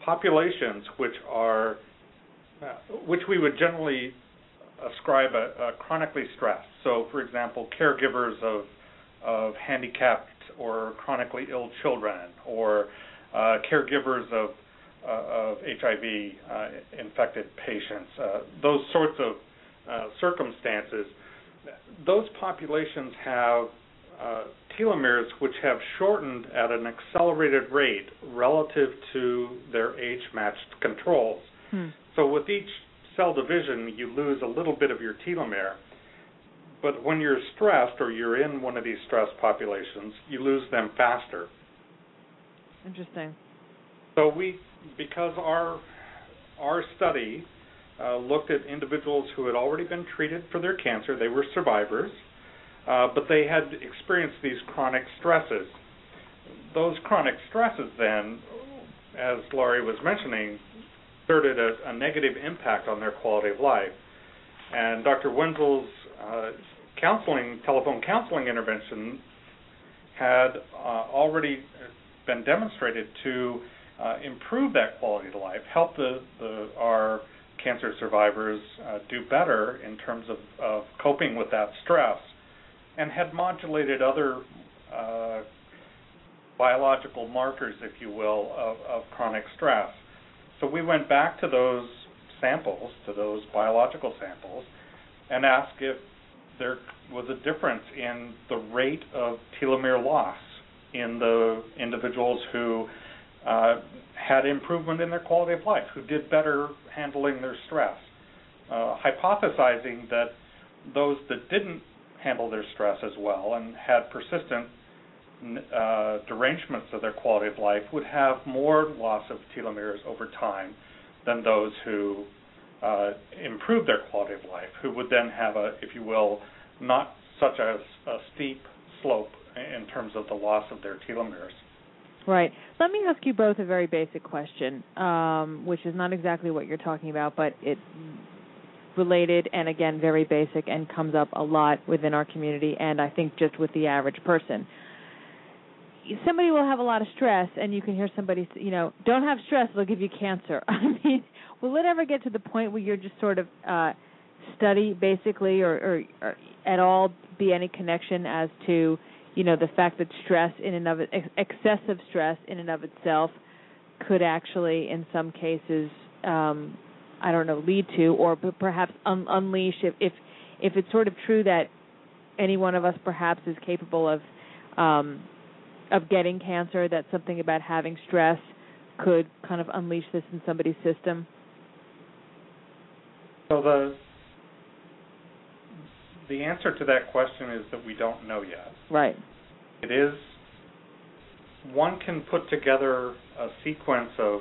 populations which are uh, which we would generally ascribe a, a, chronically stressed. So, for example, caregivers of of handicapped or chronically ill children, or uh, caregivers of uh, of HIV uh, infected patients. those sorts of circumstances those populations have uh, telomeres which have shortened at an accelerated rate relative to their age-matched controls. Hmm. So with each cell division, you lose a little bit of your telomere. But when you're stressed or you're in one of these stress populations, you lose them faster. Interesting. So we, because our our study uh, looked at individuals who had already been treated for their cancer, they were survivors, uh, but they had experienced these chronic stresses. Those chronic stresses, then, as Lari was mentioning, exerted a, a negative impact on their quality of life. And Dr. Wenzel's uh, counseling, telephone counseling intervention had uh, already been demonstrated to uh, improve that quality of life, help the, the our cancer survivors uh, do better in terms of, of coping with that stress, and had modulated other uh, biological markers, if you will, of, of chronic stress. So we went back to those samples, to those biological samples, and asked if there was a difference in the rate of telomere loss in the individuals who uh, had improvement in their quality of life, who did better handling their stress, uh, hypothesizing that those that didn't handle their stress as well and had persistent uh, derangements of their quality of life would have more loss of telomeres over time than those who uh, improved their quality of life, who would then have a, if you will, not such a, a steep slope in terms of the loss of their telomeres. Right. Let me ask you both a very basic question, um, which is not exactly what you're talking about, but it related and again very basic and comes up a lot within our community and I think just with the average person. Somebody will have a lot of stress and you can hear somebody you know, don't have stress, it'll give you cancer. I mean, will it ever get to the point where you're just sort of uh study basically or, or, or at all be any connection as to you know the fact that stress in and of it excessive stress in and of itself could actually in some cases um i don't know lead to or perhaps un- unleash if if if it's sort of true that any one of us perhaps is capable of um of getting cancer that something about having stress could kind of unleash this in somebody's system so the the answer to that question is that we don't know yet. Right. It is one can put together a sequence of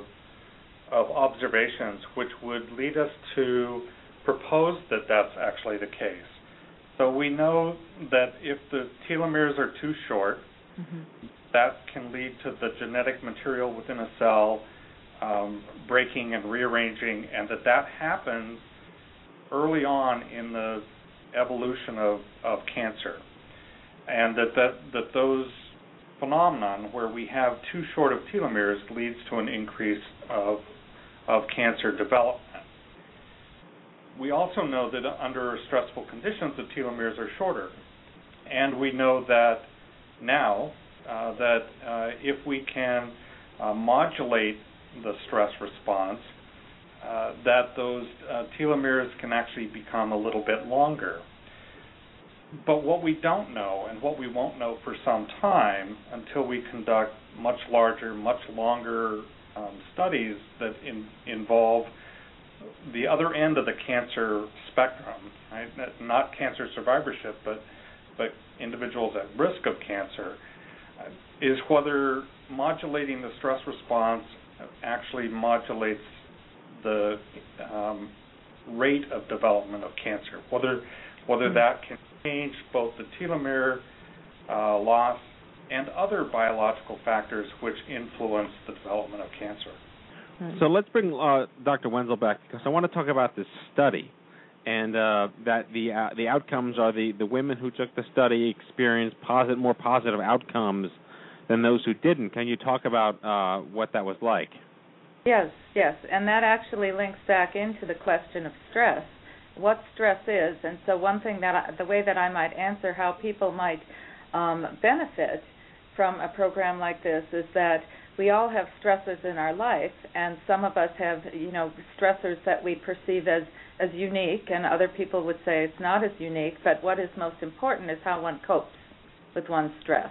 of observations which would lead us to propose that that's actually the case. So we know that if the telomeres are too short, mm-hmm. that can lead to the genetic material within a cell um, breaking and rearranging, and that that happens early on in the evolution of, of cancer, and that, that that those phenomenon where we have too short of telomeres leads to an increase of of cancer development. We also know that under stressful conditions, the telomeres are shorter, and we know that now uh, that uh, if we can uh, modulate the stress response, uh, that those uh, telomeres can actually become a little bit longer. But what we don't know, and what we won't know for some time until we conduct much larger, much longer um, studies that in, involve the other end of the cancer spectrum, right? not cancer survivorship, but but individuals at risk of cancer, uh, is whether modulating the stress response actually modulates the um, rate of development of cancer, whether whether mm-hmm. that can change both the telomere uh, loss and other biological factors which influence the development of cancer. So let's bring uh, Dr. Wenzel back because I want to talk about this study and uh, that the uh, the outcomes are the, the women who took the study experienced positive more positive outcomes than those who didn't. Can you talk about uh, what that was like? Yes, yes, and that actually links back into the question of stress, what stress is, and so one thing that I, the way that I might answer how people might um, benefit from a program like this is that we all have stressors in our life, and some of us have, you know, stressors that we perceive as as unique, and other people would say it's not as unique. But what is most important is how one copes with one's stress.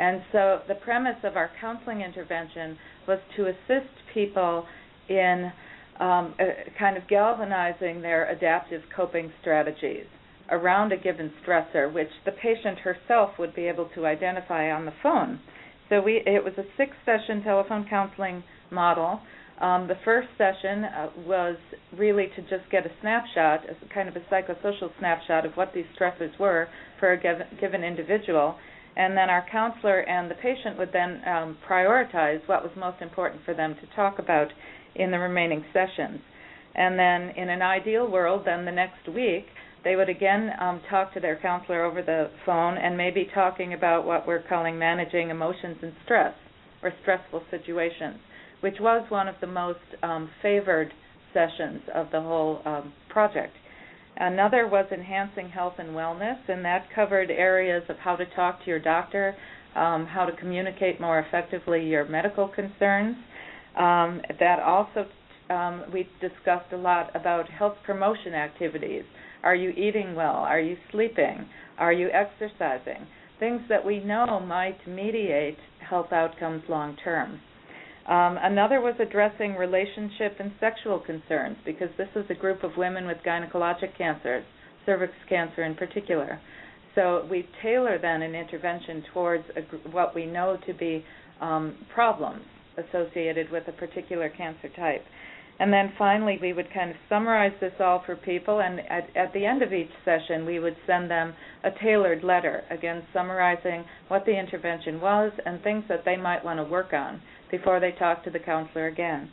And so the premise of our counseling intervention was to assist people in um, uh, kind of galvanizing their adaptive coping strategies around a given stressor, which the patient herself would be able to identify on the phone. So we it was a six session telephone counseling model. Um, the first session uh, was really to just get a snapshot, as kind of a psychosocial snapshot of what these stressors were for a given, given individual, and then our counselor and the patient would then um, prioritize what was most important for them to talk about in the remaining sessions. And then, in an ideal world, then the next week they would again um, talk to their counselor over the phone and maybe talking about what we're calling managing emotions and stress or stressful situations, which was one of the most um, favored sessions of the whole um, project. Another was enhancing health and wellness, and that covered areas of how to talk to your doctor, um, how to communicate more effectively your medical concerns. Um, that also, um, we discussed a lot about health promotion activities are you eating well? Are you sleeping? Are you exercising? Things that we know might mediate health outcomes long term. Um, another was addressing relationship and sexual concerns because this is a group of women with gynecologic cancers, cervix cancer in particular. So we tailor then an intervention towards a, what we know to be um, problems associated with a particular cancer type. And then finally, we would kind of summarize this all for people, and at, at the end of each session, we would send them a tailored letter, again, summarizing what the intervention was and things that they might want to work on before they talk to the counselor again.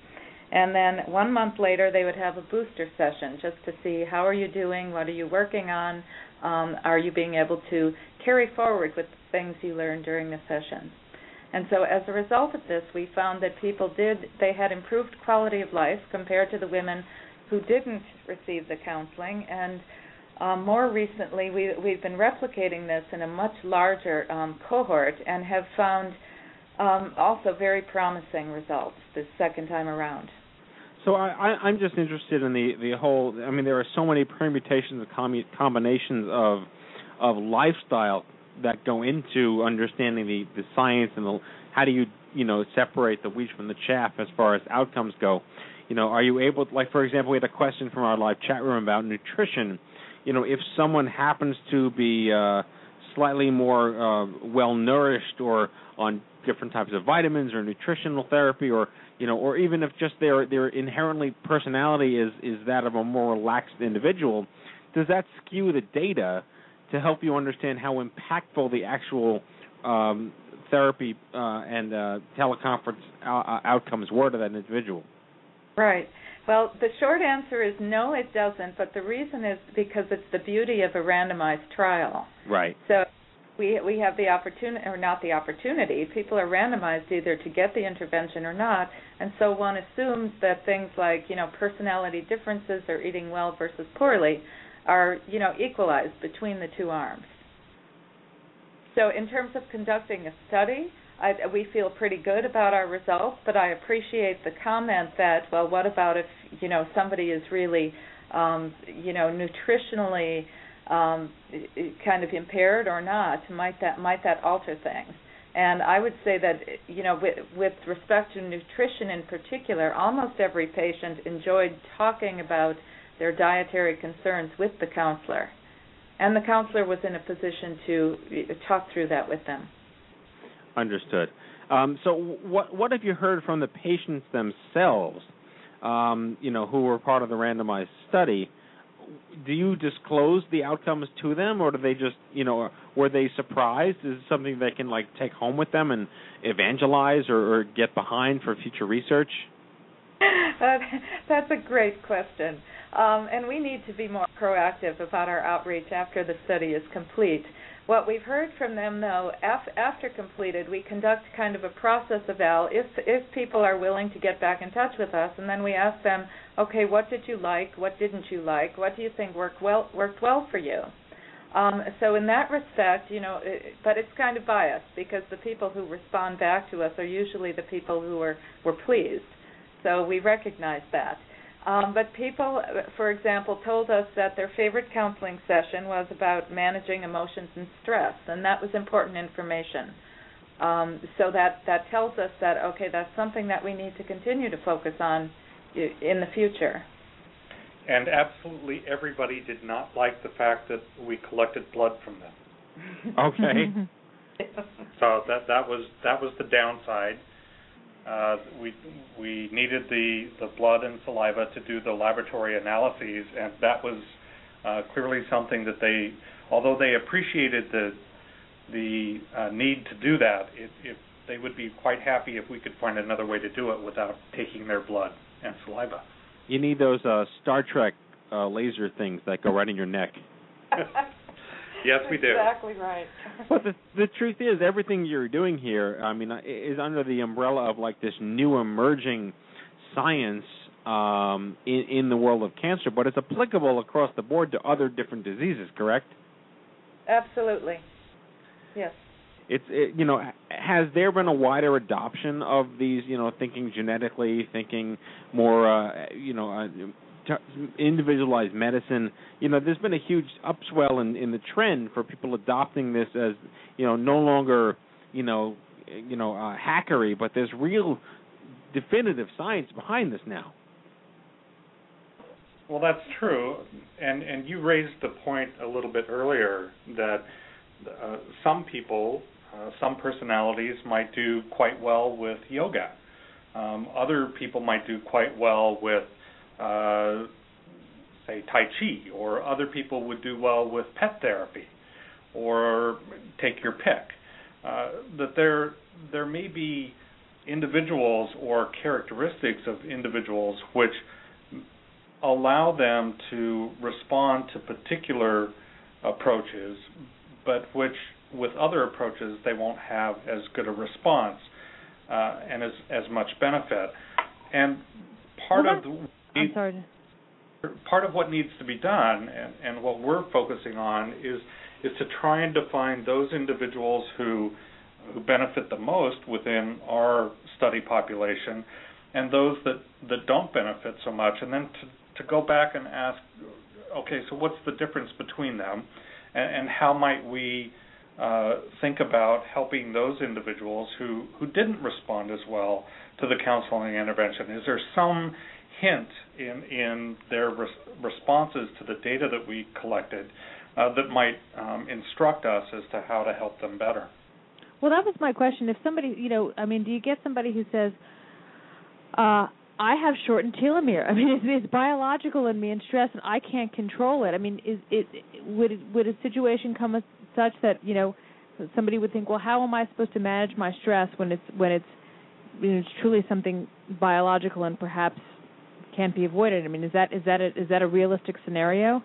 And then one month later, they would have a booster session just to see how are you doing, what are you working on, um, are you being able to carry forward with the things you learned during the session. And so as a result of this, we found that people did, they had improved quality of life compared to the women who didn't receive the counseling. And um, more recently, we, we've been replicating this in a much larger um, cohort and have found um, also very promising results this second time around. So I, I'm just interested in the the whole. I mean, there are so many permutations and combinations of of lifestyle that go into understanding the the science and the how do you you know separate the wheat from the chaff as far as outcomes go. You know, are you able to, like for example, we had a question from our live chat room about nutrition. You know, if someone happens to be uh, slightly more uh, well nourished or on different types of vitamins or nutritional therapy or you know or even if just their their inherently personality is is that of a more relaxed individual does that skew the data to help you understand how impactful the actual um, therapy uh, and uh, teleconference uh, outcomes were to that individual. Right. Well, the short answer is no, it doesn't. But the reason is because it's the beauty of a randomized trial. Right. So we we have the opportunity, or not the opportunity. People are randomized either to get the intervention or not, and so one assumes that things like you know personality differences or eating well versus poorly are you know equalized between the two arms. So in terms of conducting a study, I, we feel pretty good about our results, but I appreciate the comment that well, what about if you know somebody is really um, you know nutritionally um, kind of impaired or not? Might that might that alter things? And I would say that you know with, with respect to nutrition in particular, almost every patient enjoyed talking about their dietary concerns with the counselor. And the counselor was in a position to talk through that with them. Understood. Um, so, what what have you heard from the patients themselves? Um, you know, who were part of the randomized study. Do you disclose the outcomes to them, or do they just, you know, were they surprised? Is it something they can like take home with them and evangelize or, or get behind for future research? That's a great question. Um, and we need to be more proactive about our outreach after the study is complete. What we've heard from them, though, af- after completed, we conduct kind of a process eval if if people are willing to get back in touch with us, and then we ask them, okay, what did you like? What didn't you like? What do you think worked well worked well for you? Um, so in that respect, you know, it, but it's kind of biased because the people who respond back to us are usually the people who were were pleased. So we recognize that. Um, but people, for example, told us that their favorite counseling session was about managing emotions and stress, and that was important information. Um, so that that tells us that okay, that's something that we need to continue to focus on in the future. And absolutely everybody did not like the fact that we collected blood from them. Okay. so that that was that was the downside. Uh, we we needed the the blood and saliva to do the laboratory analyses, and that was uh, clearly something that they, although they appreciated the the uh, need to do that, it, it, they would be quite happy if we could find another way to do it without taking their blood and saliva. You need those uh, Star Trek uh, laser things that go right in your neck. yes, we do. Exactly right. but the the truth is, everything you're doing here, I mean, is under the umbrella of like this new emerging science um, in in the world of cancer, but it's applicable across the board to other different diseases. Correct? Absolutely. Yes it's it, you know has there been a wider adoption of these you know thinking genetically thinking more uh, you know uh, individualized medicine you know there's been a huge upswell in in the trend for people adopting this as you know no longer you know you know uh, hackery but there's real definitive science behind this now well that's true and and you raised the point a little bit earlier that uh, some people uh, some personalities might do quite well with yoga. Um, other people might do quite well with, uh, say, Tai Chi, or other people would do well with pet therapy, or take your pick. Uh, that there there may be individuals or characteristics of individuals which allow them to respond to particular approaches, but which with other approaches, they won't have as good a response uh, and as as much benefit. And part well, of the I'm sorry. part of what needs to be done, and, and what we're focusing on is is to try and define those individuals who who benefit the most within our study population, and those that that don't benefit so much, and then to to go back and ask, okay, so what's the difference between them, and, and how might we uh, think about helping those individuals who, who didn't respond as well to the counseling intervention? Is there some hint in in their res- responses to the data that we collected uh, that might um, instruct us as to how to help them better? Well, that was my question. If somebody, you know, I mean, do you get somebody who says, uh, I have shortened telomere. I mean, it's, it's biological in me and stress, and I can't control it. I mean, is it would would a situation come such that you know somebody would think, well, how am I supposed to manage my stress when it's when it's it's truly something biological and perhaps can't be avoided? I mean, is that is that a, is that a realistic scenario?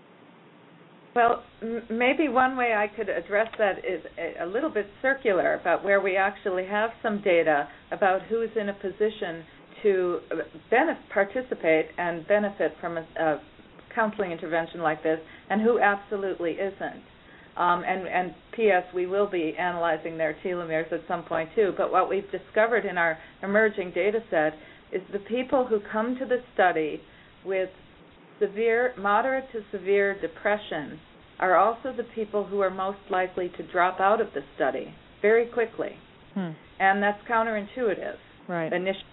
Well, m- maybe one way I could address that is a, a little bit circular about where we actually have some data about who's in a position to benef- participate and benefit from a, a counseling intervention like this, and who absolutely isn't. Um, and, and P.S., we will be analyzing their telomeres at some point too. But what we've discovered in our emerging data set is the people who come to the study with severe, moderate to severe depression are also the people who are most likely to drop out of the study very quickly. Hmm. And that's counterintuitive. Right. Initially,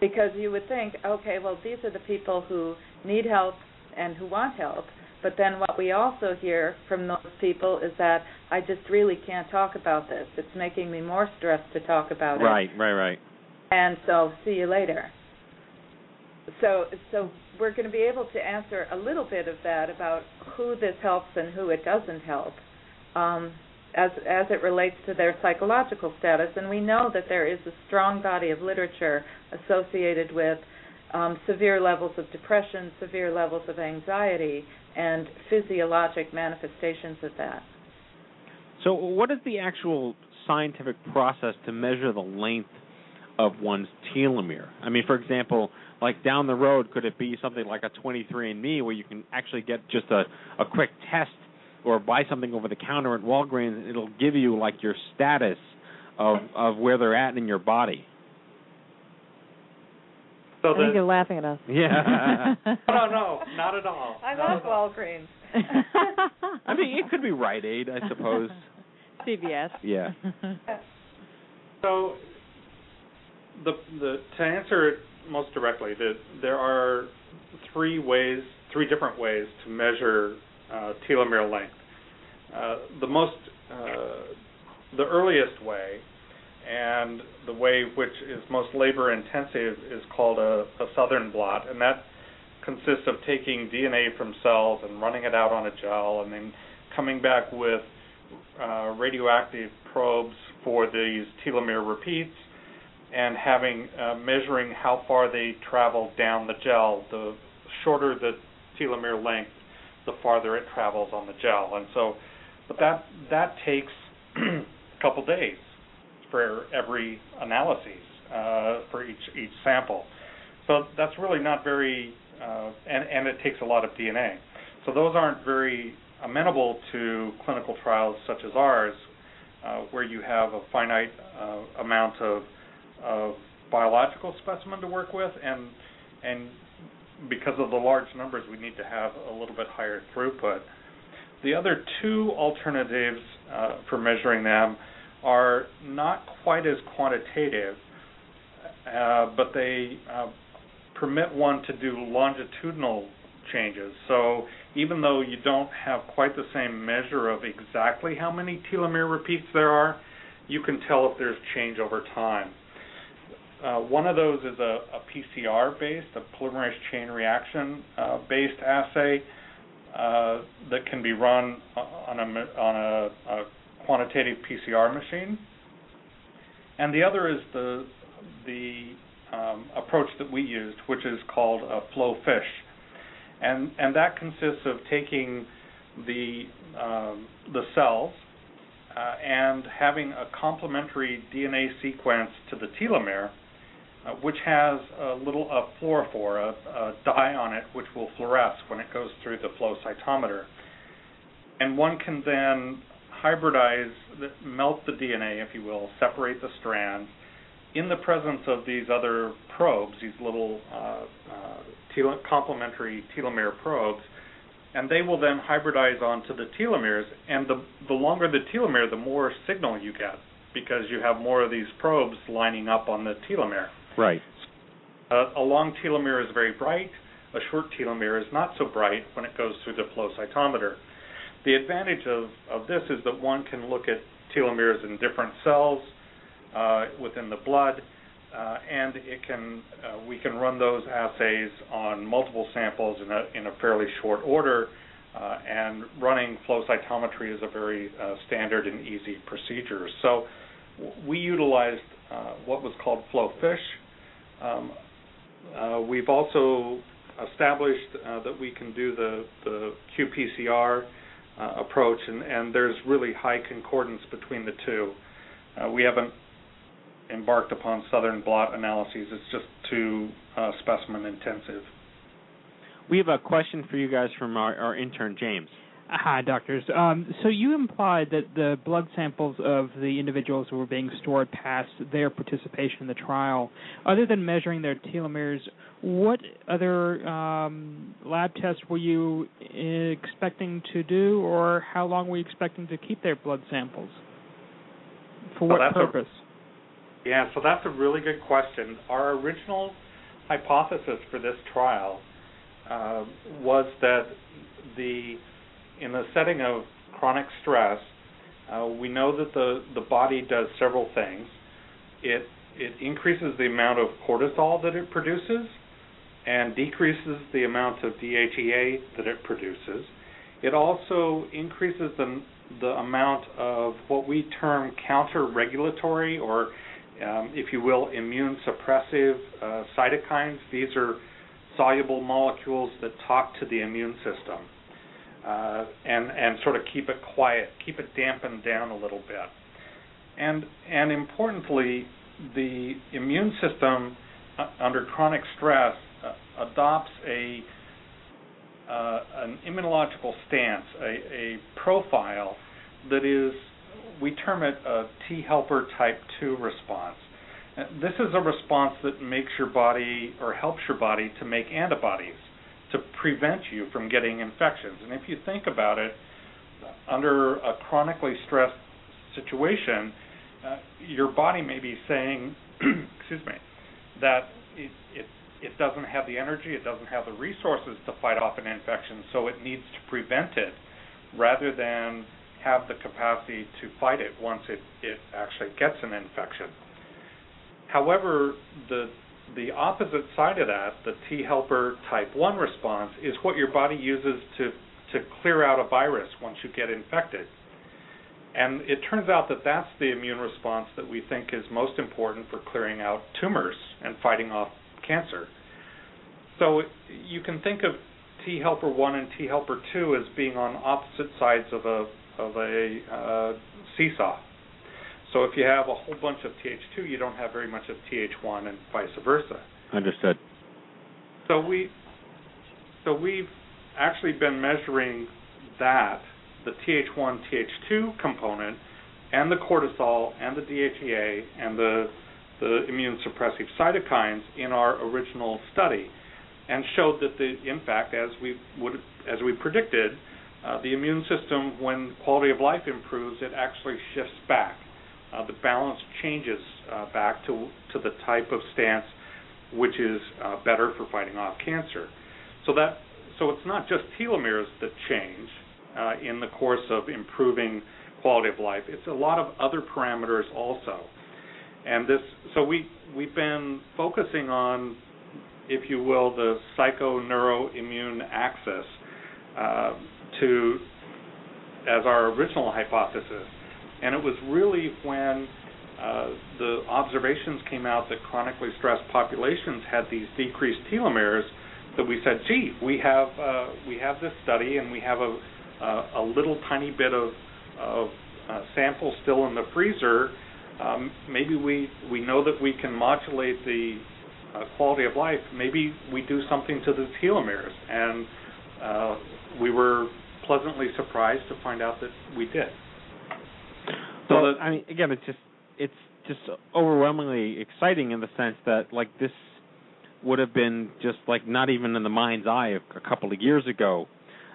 because you would think, okay, well, these are the people who need help and who want help. But then what we also hear from those people is that I just really can't talk about this. It's making me more stressed to talk about right, it. Right, right, right. And so see you later. So so we're going to be able to answer a little bit of that about who this helps and who it doesn't help. Um, as as it relates to their psychological status and we know that there is a strong body of literature associated with um, severe levels of depression, severe levels of anxiety, and physiologic manifestations of that. So, what is the actual scientific process to measure the length of one's telomere? I mean, for example, like down the road, could it be something like a 23andMe where you can actually get just a, a quick test or buy something over the counter at Walgreens, and it'll give you like your status of of where they're at in your body. So I think the, you're laughing at us. Yeah. no, no, no, not at all. I Not love. Walgreens. I mean, it could be Rite Aid, I suppose. CVS. Yeah. So, the the to answer it most directly, that there are three ways, three different ways to measure uh, telomere length. Uh, the most, uh, the earliest way, and the way which is most labor intensive, is called a, a southern blot, and that consists of taking DNA from cells and running it out on a gel, and then coming back with uh, radioactive probes for these telomere repeats and having uh, measuring how far they travel down the gel. The shorter the telomere length, the farther it travels on the gel. And so, but that that takes a couple days for every analysis uh, for each each sample. So that's really not very, uh, and and it takes a lot of DNA. So those aren't very amenable to clinical trials such as ours, uh, where you have a finite uh, amount of, of biological specimen to work with, and and because of the large numbers, we need to have a little bit higher throughput. The other two alternatives uh, for measuring them are not quite as quantitative, uh, but they uh, permit one to do longitudinal changes. So even though you don't have quite the same measure of exactly how many telomere repeats there are, you can tell if there's change over time. Uh, one of those is a, a PCR based, a polymerase chain reaction uh, based assay uh, that can be run on a, on a, a quantitative PCR machine. And the other is the the um, approach that we used, which is called a flow fish, and and that consists of taking the um, the cells uh, and having a complementary DNA sequence to the telomere, uh, which has a little a fluorophore, a, a dye on it, which will fluoresce when it goes through the flow cytometer, and one can then hybridize, melt the DNA, if you will, separate the strands in the presence of these other probes, these little uh, uh, complementary telomere probes, and they will then hybridize onto the telomeres. And the the longer the telomere, the more signal you get because you have more of these probes lining up on the telomere. Right. A long telomere is very bright. A short telomere is not so bright when it goes through the flow cytometer. The advantage of, of this is that one can look at telomeres in different cells uh, within the blood, uh, and it can uh, we can run those assays on multiple samples in a in a fairly short order. Uh, and running flow cytometry is a very uh, standard and easy procedure. So we utilized what was called FlowFish. Um, we've also established that we can do the the qPCR uh, approach, and, and, there's really high concordance between the two. Uh, we haven't embarked upon southern blot analyses; it's just too uh, specimen intensive. We have a question for you guys from our, our intern James. Hi, doctors. Um, so you implied that the blood samples of the individuals who were being stored past their participation in the trial, other than measuring their telomeres, what other um, lab tests were you expecting to do, or how long were you expecting to keep their blood samples? For what well, purpose? A, yeah, so that's a really good question. Our original hypothesis for this trial uh, was that the in the setting of chronic stress, uh, we know that the, the body does several things. It it increases the amount of cortisol that it produces and decreases the amount of DHEA that it produces. It also increases the the amount of what we term counter-regulatory or, um, if you will, immune suppressive uh, cytokines. These are soluble molecules that talk to the immune system uh, and and sort of keep it quiet, keep it dampened down a little bit. And and importantly, the immune system uh, under chronic stress uh, adopts a uh, an immunological stance, a, a profile that is, we term it a T helper type 2 response. This is a response that makes your body or helps your body to make antibodies to prevent you from getting infections. And if you think about it, under a chronically stressed situation, uh, your body may be saying, excuse me, that it, it it doesn't have the energy, it doesn't have the resources to fight off an infection, so it needs to prevent it rather than have the capacity to fight it once it, it actually gets an infection. However, the the opposite side of that, the T helper type 1 response, is what your body uses to, to clear out a virus once you get infected. And it turns out that that's the immune response that we think is most important for clearing out tumors and fighting off cancer. So you can think of T helper 1 and T helper 2 as being on opposite sides of a of a uh, seesaw. So if you have a whole bunch of Th2, you don't have very much of Th1, and vice versa. Understood. So we so we've actually been measuring that the Th1 Th2 component and the cortisol and the DHEA and the the immune suppressive cytokines in our original study and showed that the in fact as we would as we predicted uh, the immune system when quality of life improves it actually shifts back uh, the balance changes uh, back to to the type of stance which is uh, better for fighting off cancer. So that so it's not just telomeres that change uh, in the course of improving quality of life. It's a lot of other parameters also. And this so we we've been focusing on if you will the psychoneuroimmune axis uh, to as our original hypothesis and it was really when uh, the observations came out that chronically stressed populations had these decreased telomeres that we said, gee, we have uh, we have this study and we have a a, a little tiny bit of of uh, sample still in the freezer um, maybe we we know that we can modulate the uh, quality of life. Maybe we do something to the telomeres, and uh, we were pleasantly surprised to find out that we did. So well, I mean, again, it's just it's just overwhelmingly exciting in the sense that like this would have been just like not even in the mind's eye a, a couple of years ago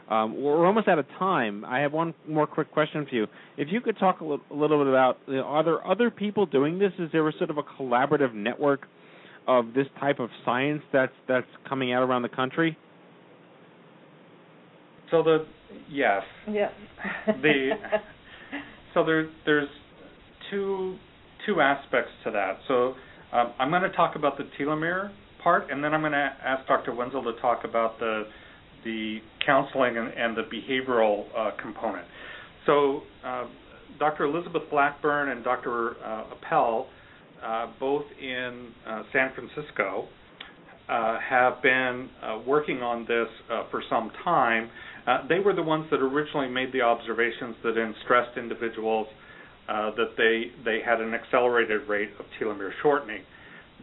um, we're almost out of time. I have one more quick question for you. If you could talk a little, a little bit about you know, are there other people doing this? Is there a sort of a collaborative network of this type of science that's that's coming out around the country? So the yes. Yes. the so there there's two two aspects to that. So um, I'm going to talk about the telomere part, and then I'm going to ask Dr. Wenzel to talk about the the counseling and, and the behavioral uh, component. So, uh, Dr. Elizabeth Blackburn and Dr. Uh, Epel, uh, both in uh, San Francisco, uh, have been working on this for some time. Uh, they were the ones that originally made the observations that in stressed individuals uh, that they they had an accelerated rate of telomere shortening.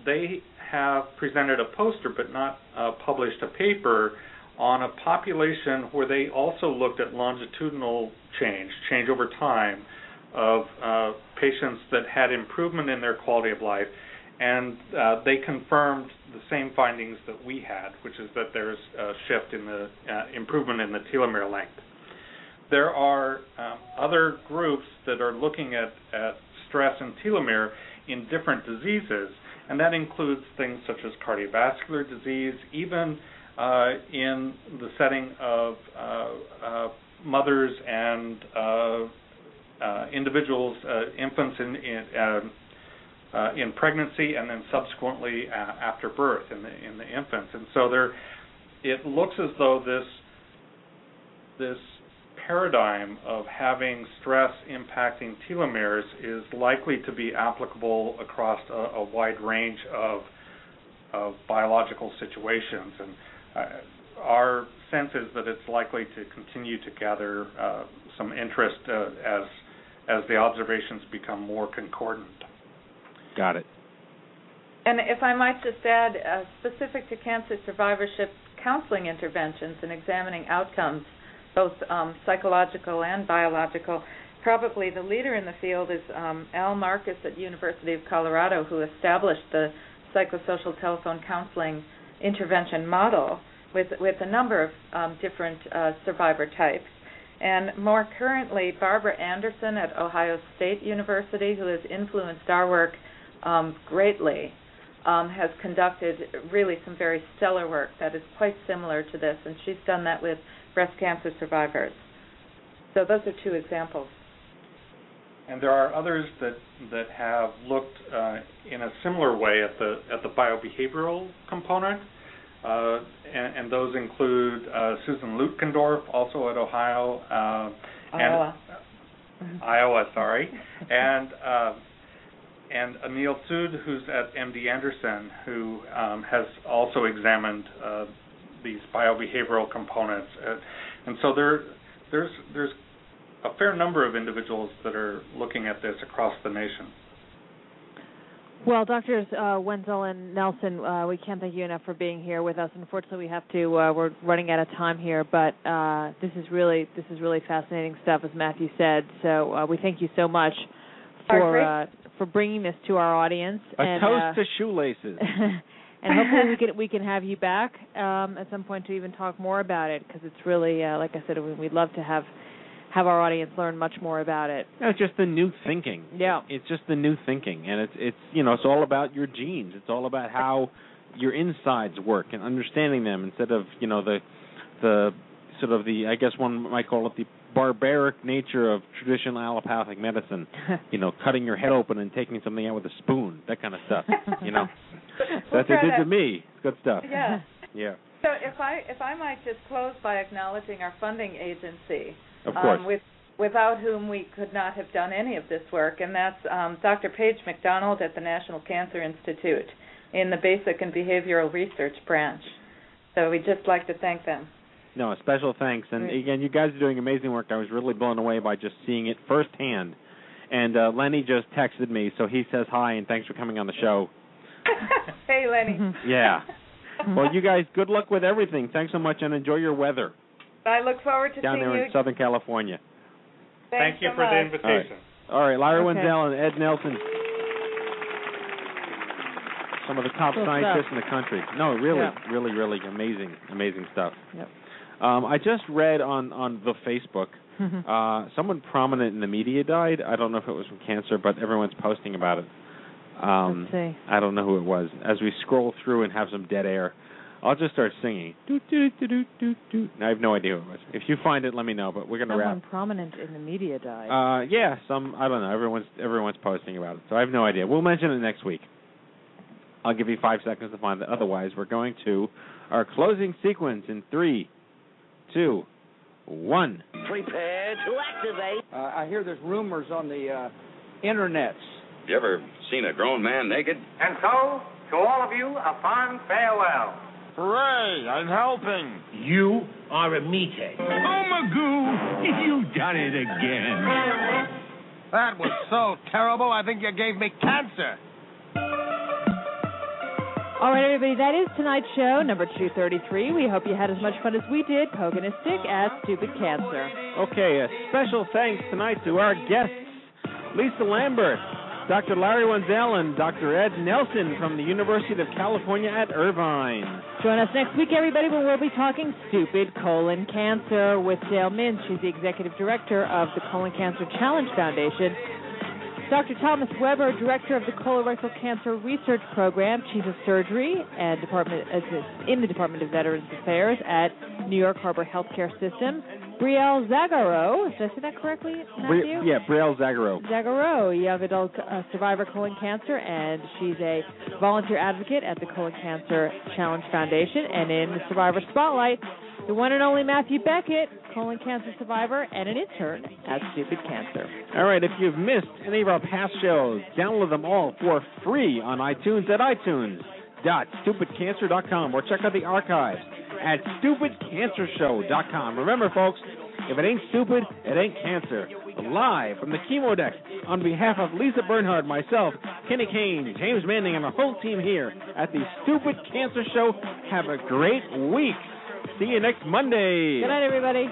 They have presented a poster but not uh, published a paper on a population where they also looked at longitudinal change, change over time, of uh, patients that had improvement in their quality of life, and uh, they confirmed the same findings that we had, which is that there's a shift in the uh, improvement in the telomere length. There are um, other groups that are looking at, at stress and telomere in different diseases, and that includes things such as cardiovascular disease, even uh, in the setting of uh, uh, mothers and individuals, infants in in, um, in, pregnancy, and then subsequently after birth in the in the infants. And so there, it looks as though this this paradigm of having stress impacting telomeres is likely to be applicable across a, a wide range of of biological situations. And uh, our sense is that it's likely to continue to gather uh, some interest uh, as as the observations become more concordant. Got it. And if I might just add, uh, specific to cancer survivorship, counseling interventions and examining outcomes, both um, psychological and biological. Probably the leader in the field is um, Al Marcus at University of Colorado, who established the psychosocial telephone counseling intervention model with with a number of um, different uh, survivor types. And more currently, Barbara Andersen at Ohio State University, who has influenced our work um, greatly, um, has conducted really some very stellar work that is quite similar to this, and she's done that with breast cancer survivors. So those are two examples. And there are others that that have looked uh, in a similar way at the at the biobehavioral component, uh, and, and, those include uh, Susan Lutgendorf, also at Ohio, uh, Iowa. And, Iowa, sorry, and uh, and Anil Sood, who's at MD Anderson, who um, has also examined uh, these biobehavioral components, and so there there's there's a fair number of individuals that are looking at this across the nation. Well, doctors uh, Wenzel and Nelson, uh, we can't thank you enough for being here with us. Unfortunately, we have to. Uh, we're running out of time here, but uh, this is really this is really fascinating stuff, as Matthew said. So uh, we thank you so much for uh, for bringing this to our audience. A and, toast to shoelaces. and hopefully we can we can have you back um, at some point to even talk more about it because it's really, like I said, we'd love to have have our audience learn much more about it. it's just the new thinking. Yeah. It's just the new thinking and it's it's you know, it's all about your genes. It's all about how your insides work and understanding them instead of, you know, the the sort of the I guess one might call it the barbaric nature of traditional allopathic medicine. you know, cutting your head open and taking something out with a spoon, that kind of stuff. You know. That's what it did to me. It's good stuff. Yeah. Yeah. So if I if I might just close by acknowledging our funding agency, of course. Um, with, without whom we could not have done any of this work, and that's um, Dr. Paige McDonald at the National Cancer Institute in the Basic and Behavioral Research branch. So we'd just like to thank them. No, a special thanks. And again, you guys are doing amazing work. I was really blown away by just seeing it firsthand. And uh, Lenny just texted me, so he says hi and thanks for coming on the show. hey, Lenny. yeah. Well, you guys, good luck with everything. Thanks so much and enjoy your weather. I look forward to down seeing there you in Southern California. Thanks Thank you so for much. the invitation. All right, All right Lari Okay. Wenzel and Ed Nelson. Some of the top Cool scientists stuff. in the country. No, really, Yeah. really, really amazing, amazing stuff. Yep. Um, I just read on on the Facebook, uh, someone prominent in the media died. I don't know if it was from cancer, but everyone's posting about it. Um, Let's see. I don't know who it was. As we scroll through and have some dead air, I'll just start singing. Doot, doot, doot, doot, doot, doot. I have no idea who it was. If you find it, let me know. But we're gonna Someone wrap. prominent in the media died. Uh, yeah, some I don't know. Everyone's everyone's posting about it, so I have no idea. We'll mention it next week. I'll give you five seconds to find it. Otherwise, we're going to our closing sequence in three, two, one. Prepare to activate. Uh, I hear there's rumors on the uh, internets. You ever seen a grown man naked? And so, to all of you, a fond farewell. Hooray, I'm helping. You are a meathead. Oh, Magoo, you've done it again. That was so terrible, I think you gave me cancer. All right, everybody, that is tonight's show, number 233. We hope you had as much fun as we did poking a stick at Stupid Cancer. Okay, a special thanks tonight to our guests, Lisa Lambert, Dr. Lari Wenzel, and Dr. Ed Nelson from the University of California at Irvine. Join us next week, everybody, when we'll be talking stupid colon cancer with Dale Mintz. She's the executive director of the Colon Cancer Challenge Foundation. Dr. Thomas Weber, director of the Colorectal Cancer Research Program, chief of surgery and department in the Department of Veterans Affairs at New York Harbor Healthcare System. Brielle Zagaro, did I say that correctly, Matthew? Bri- yeah, Brielle Zagaro. Zagaro, young adult uh, survivor colon cancer, and she's a volunteer advocate at the Colon Cancer Challenge Foundation. And in the Survivor Spotlight, the one and only Matthew Beckett, colon cancer survivor and an intern at Stupid Cancer. All right, if you've missed any of our past shows, download them all for free on iTunes at itunes.stupidcancer.com or check out the archives at stupidcancershow.com. Remember, folks, If it ain't stupid, it ain't cancer. Live from the chemo deck, on behalf of Lisa Bernhard, myself, Kenny Kane, James Manning, and the whole team here at the Stupid Cancer Show, have a great week. See you next Monday. Good night, everybody.